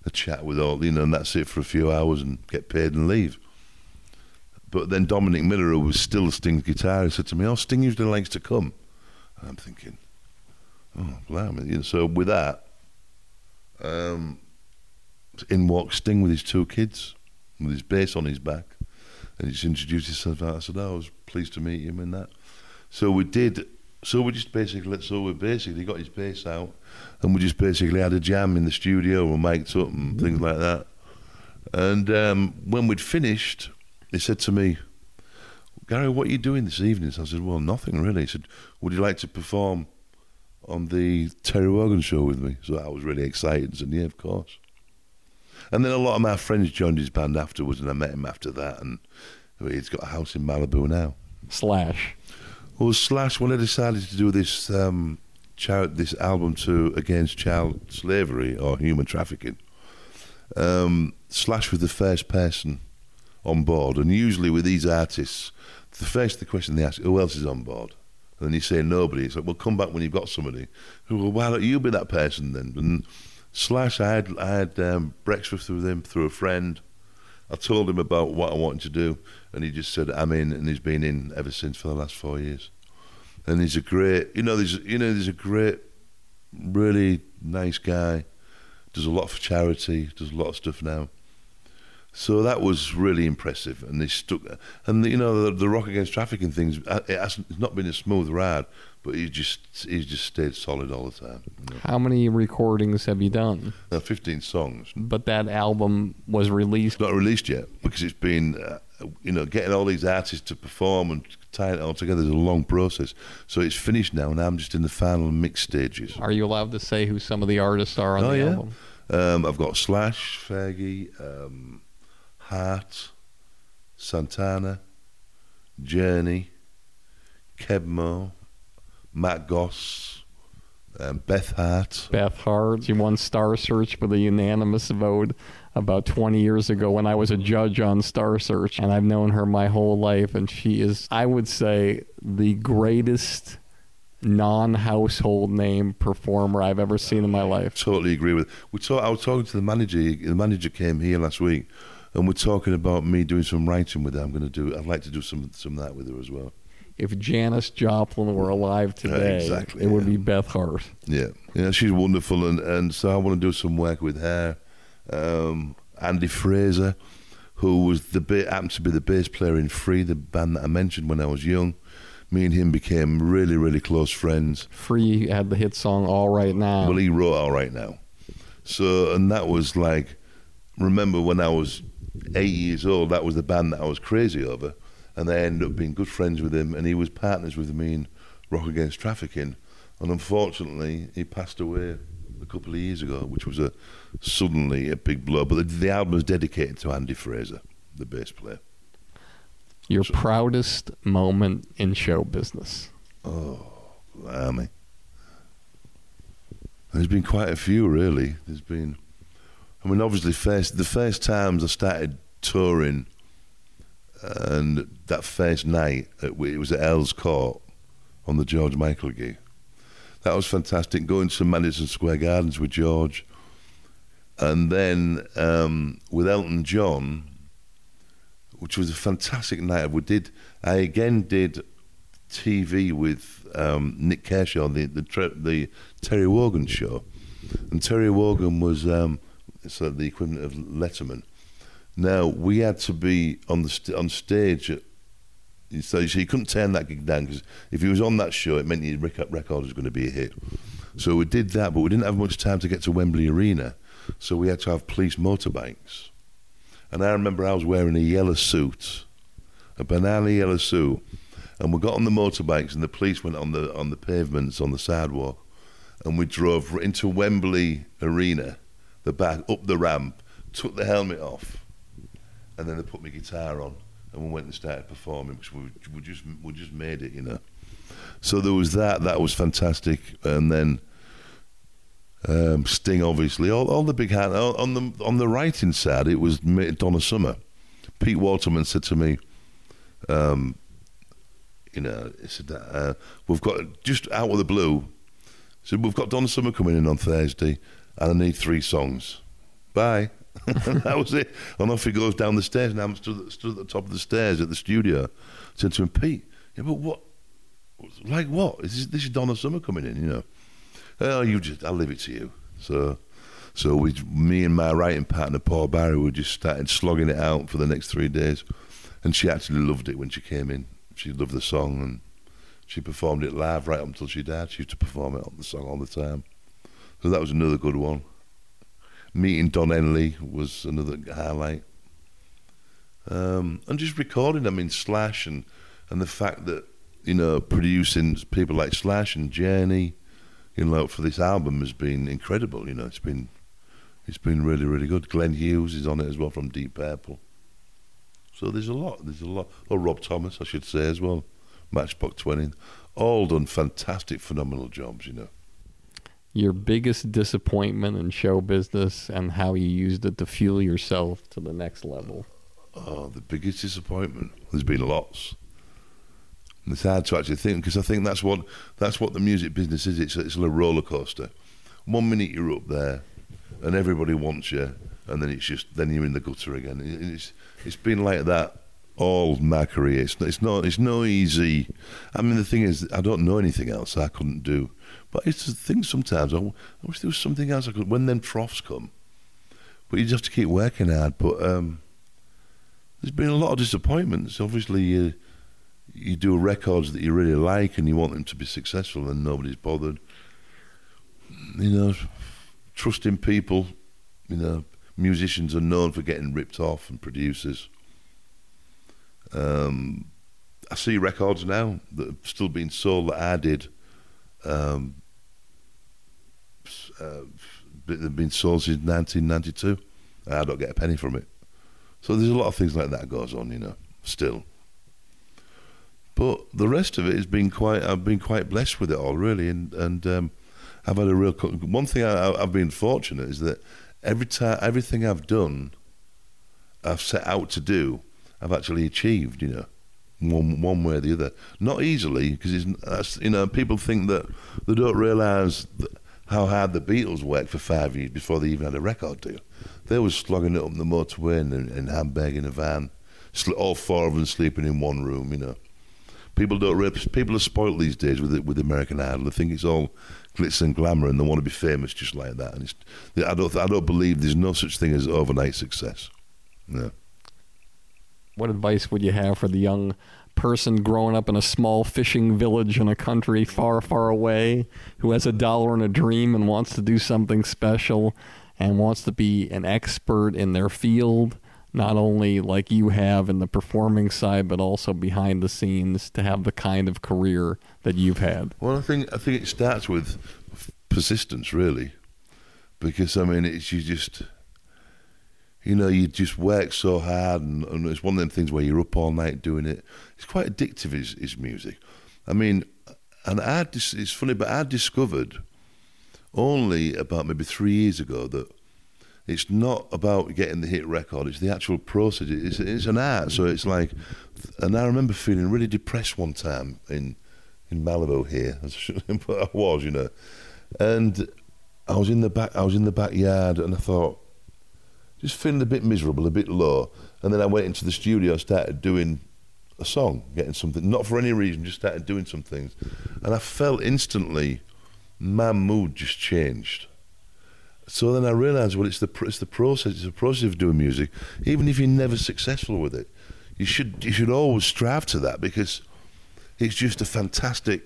a chat with all, you know, and that's it for a few hours and get paid and leave. But then Dominic Miller, who was still Sting's guitarist, said to me, "Oh, Sting usually likes to come." And I'm thinking, "Oh, blimey!" You know, so with that, um, in walked Sting with his two kids, with his bass on his back, and he just introduced himself. I said, oh, "I was pleased to meet him," and that. So we did. So we just basically, so we basically got his bass out, and we just basically had a jam in the studio, and mic'd up and things like that. And um, when we'd finished, he said to me, Gary, what are you doing this evening? So I said, Well, nothing really. He said, Would you like to perform on the Terry Wogan show with me? So I was really excited and Yeah, of course. And then a lot of my friends joined his band afterwards, and I met him after that. And he's got a house in Malibu now. Slash. Well, Slash, when I decided to do this um, chari- this album to against child slavery or human trafficking, um, Slash was the first person on board. And usually with these artists, the first the question they ask, who else is on board? And then you say nobody. It's like, well, come back when you've got somebody. Well, why don't you be that person then? And Slash, I had, I had um, breakfast with him through a friend. I told him about what I wanted to do, and he just said, "I'm in," and he's been in ever since for the last four years. And he's a great, you know, there's, you know, there's a great, really nice guy. Does a lot for charity. Does a lot of stuff now. So that was really impressive, and they stuck. And you know, the, the rock against trafficking things, uh, it hasn't it's not been a smooth ride, but he just he's just stayed solid all the time. You know. How many recordings have you done? Now, 15 songs. But that album was released. It's not released yet because it's been, uh, you know, getting all these artists to perform and tying it all together is a long process. So it's finished now, and I'm just in the final mix stages. Are you allowed to say who some of the artists are on oh the yeah, album? um, I've got Slash, Fergie, um, Hart, Santana, Journey, Keb' Mo', Matt Goss, um, Beth Hart. Beth Hart. She won Star Search with a unanimous vote about 20 years ago when I was a judge on Star Search. And I've known her my whole life. And she is, I would say, the greatest non household name performer I've ever seen in my life. Totally agree with. We talk, I was talking to the manager. The manager came here last week, and we're talking about me doing some writing with her. I'm going to do. I'd like to do some some of that with her as well. If Janis Joplin were alive today, exactly, it would be Beth Hart. Yeah, yeah, she's wonderful, and and so I want to do some work with her. Um, Andy Fraser, who was the happened to be the bass player in Free, the band that I mentioned when I was young. Me and him became really, really close friends. Free had the hit song All Right Now. Well, he wrote All Right Now. So, and that was like, remember when I was eight years old, that was the band that I was crazy over. And I ended up being good friends with him, and he was partners with me in Rock Against Trafficking. And unfortunately, he passed away a couple of years ago, which was a suddenly a big blow. But the, the album is dedicated to Andy Fraser, the bass player. Your proudest moment in show business. Oh, blimey. There's been quite a few, really. There's been, I mean, obviously, first the first times I started touring, and that first night it was at Earls Court on the George Michael gig. That was fantastic. Going to Madison Square Gardens with George, and then um, with Elton John, which was a fantastic night. We did. I again did TV with um, Nik Kershaw, the the, the Terry Wogan show, and Terry Wogan was um, so the equivalent of Letterman. Now we had to be on the st- on stage. At, so so you couldn't turn that gig down because if he was on that show, it meant your record was going to be a hit. So we did that, but we didn't have much time to get to Wembley Arena, so we had to have police motorbikes. And I remember I was wearing a yellow suit, a banana yellow suit, and we got on the motorbikes, and the police went on the on the pavements on the sidewalk, and we drove into Wembley Arena, the back up the ramp, took the helmet off, and then they put my guitar on, and we went and started performing, which we, we just we just made it, you know. So there was that. That was fantastic, and then um, Sting, obviously, all, all the big hand on the on the writing side. It was Donna Summer. Pete Waterman said to me, um, you know, he said uh, we've got just out of the blue. So we've got Donna Summer coming in on Thursday, and I need three songs. Bye. that was it. And off he goes down the stairs, and I'm stood, stood at the top of the stairs at the studio. I said to him, Pete, yeah, but what? Like what? This is, this is Donna Summer coming in, you know. Oh, you just, I'll leave it to you. So, so we, me and my writing partner Paul Barry, we just started slogging it out for the next three days, and she actually loved it when she came in. She loved the song, and she performed it live right up until she died. She used to perform it on the song all the time. So that was another good one. Meeting Don Henley was another highlight. Um, and just recording, I mean, Slash and, and the fact that, you know, producing people like Slash and Journey, you know, for this album has been incredible. You know, it's been it's been really, really good. Glenn Hughes is on it as well from Deep Purple. So there's a lot. There's a lot. Or Rob Thomas, I should say as well. Matchbox Twenty, all done fantastic, phenomenal jobs. You know. Your biggest disappointment in show business and how you used it to fuel yourself to the next level. Oh, the biggest disappointment. There's been lots. It's hard to actually think because I think that's what that's what the music business is. It's it's a roller coaster. One minute you're up there, and everybody wants you, and then it's just then you're in the gutter again. It's it's been like that all my. It's it's not it's no easy. I mean, the thing is, I don't know anything else I couldn't do. But it's the thing sometimes. I, I wish there was something else I could. When them troughs come, but you just have to keep working hard. But um, there's been a lot of disappointments. Obviously, you you do records that you really like and you want them to be successful, and nobody's bothered. You know, trusting people. You know, musicians are known for getting ripped off, and producers. Um, I see records now that are still being sold that I did. Um, uh, they've been sold since 1992. I don't get a penny from it. So there's a lot of things like that goes on, you know, still. But the rest of it has been quite. I've been quite blessed with it all, really, and and um, I've had a real. One thing I, have been fortunate is that every time everything I've done, I've set out to do, I've actually achieved. You know, one one way or the other. Not easily because you know people think that they don't realise how hard the Beatles worked for five years before they even had a record deal. They were slogging it up the motorway in, in Hamburg in a van, all four of them sleeping in one room. You know, people don't people are spoilt these days with it, with American Idol. They think it's all glitz and glamour, and they want to be famous just like that. And I don't I don't believe there's no such thing as overnight success. Yeah. What advice would you have for the young person growing up in a small fishing village in a country far, far away who has a dollar and a dream and wants to do something special and wants to be an expert in their field, not only like you have in the performing side, but also behind the scenes to have the kind of career that you've had? Well, I think I think it starts with persistence, really, because I mean, it's you just you know, you just work so hard, and, and, it's one of them things where you're up all night doing it. It's quite addictive, his, his music. I mean, and I it's funny, but I discovered only about maybe three years ago that it's not about getting the hit record, it's the actual process. It's, it's an art, so it's like, and I remember feeling really depressed one time in in Malibu here, I was, you know, and I was in the back, I was in the backyard, and I thought, just feeling a bit miserable, a bit low. And then I went into the studio, started doing a song, getting something, not for any reason, just started doing some things. And I felt instantly my mood just changed. So then I realised, well, it's the it's the process. It's the process of doing music. Even if you're never successful with it, you should you should always strive to that because it's just a fantastic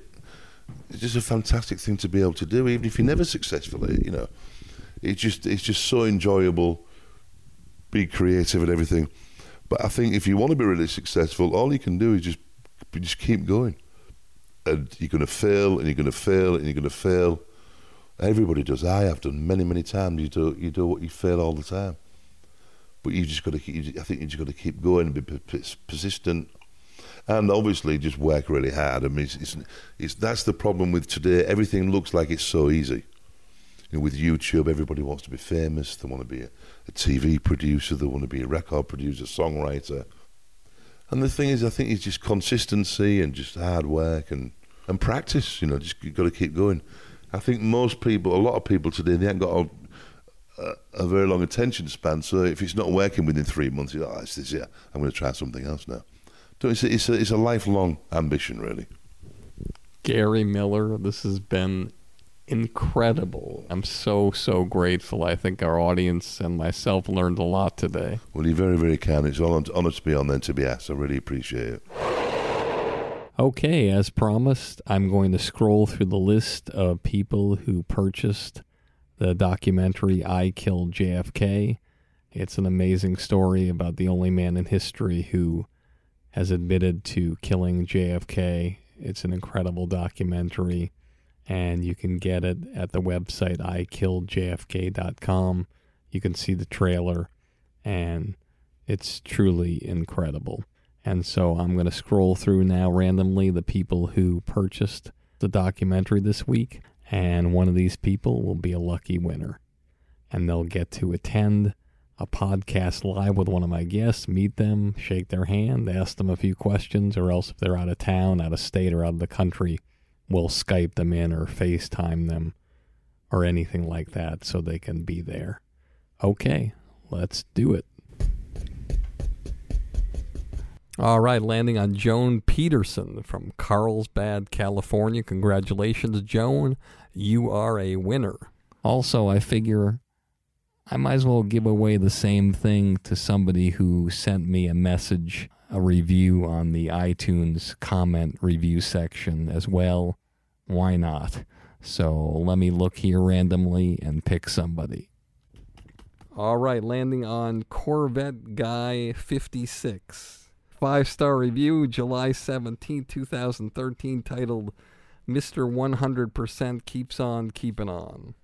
it's just a fantastic thing to be able to do. Even if you're never successful, It you know, it's just it's just so enjoyable be creative and everything. But I think if you want to be really successful, all you can do is just just keep going. And you're going to fail, and you're going to fail, and you're going to fail. Everybody does. I have done many, many times. You do, you do what you fail all the time, but you just got to. Keep, I think you just got to keep going and be persistent, and obviously just work really hard. I mean, it's, it's, it's that's the problem with today. Everything looks like it's so easy. You know, with YouTube, everybody wants to be famous. They want to be a, a TV producer. They want to be a record producer, songwriter. And the thing is, I think it's just consistency and just hard work and, and practice. You know, just you've got to keep going. I think most people, a lot of people today, they haven't got a, a, very long attention span. So if it's not working within three months, you're like, oh, it's this year. I'm going to try something else now. So it's a, it's a, it's a lifelong ambition, really. Gary Miller, this has been incredible. I'm so, so grateful. I think our audience and myself learned a lot today. Well, you're very, very kind. It's all an honour to be on then to be asked. I really appreciate it. Okay, as promised, I'm going to scroll through the list of people who purchased the documentary I Killed JFK. It's an amazing story about the only man in history who has admitted to killing JFK. It's an incredible documentary, and you can get it at the website ikilljfk.com. You can see the trailer, and it's truly incredible. And so I'm going to scroll through now randomly the people who purchased the documentary this week. And one of these people will be a lucky winner. And they'll get to attend a podcast live with one of my guests, meet them, shake their hand, ask them a few questions, or else if they're out of town, out of state, or out of the country, we'll Skype them in or FaceTime them or anything like that so they can be there. Okay, let's do it. All right, landing on Joan Peterson from Carlsbad, California. Congratulations, Joan. You are a winner. Also, I figure I might as well give away the same thing to somebody who sent me a message, a review on the iTunes comment review section as well. Why not? So let me look here randomly and pick somebody. All right, landing on Corvette Guy 56. Five star review, July 17, 2013, titled Mr. 100% Keeps On Keeping On.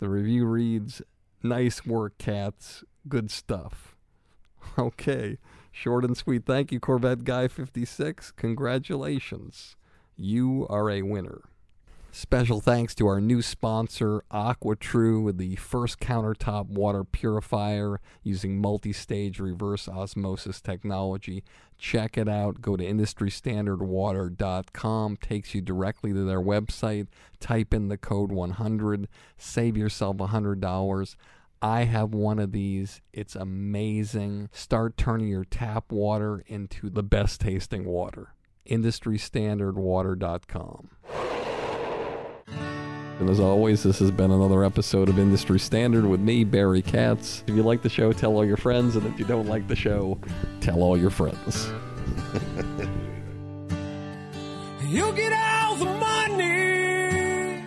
The review reads Nice work, cats. Good stuff. Okay, short and sweet. Thank you, Corvette Guy 56. Congratulations. You are a winner. Special thanks to our new sponsor, AquaTru, with the first countertop water purifier using multi stage reverse osmosis technology. Check it out. Go to industrystandardwater.com, takes you directly to their website. Type in the code 100, save yourself $100. I have one of these. It's amazing. Start turning your tap water into the best tasting water. IndustryStandardWater.com. And as always, this has been another episode of Industry Standard with me, Barry Katz. If you like the show, tell all your friends, and if you don't like the show, tell all your friends. You get all the money,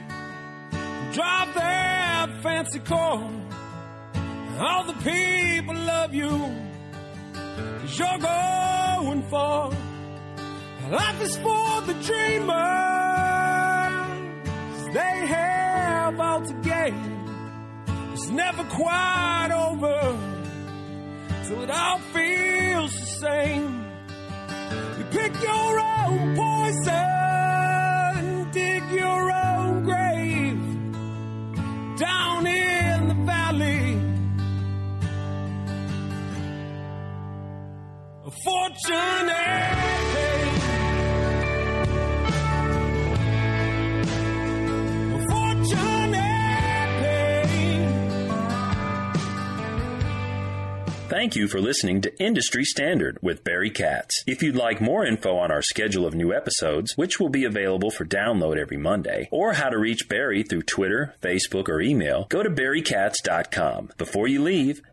drive that fancy car. All the people love you, cause you're going far. Life is for the dreamers, they have all to gain. It's never quite over till it all feels the same. You pick your own poison, dig your own grave down Fortunate. Thank you for listening to Industry Standard with Barry Katz. If you'd like more info on our schedule of new episodes, which will be available for download every Monday, or how to reach Barry through Twitter, Facebook, or email, go to barrykatz.com. Before you leave,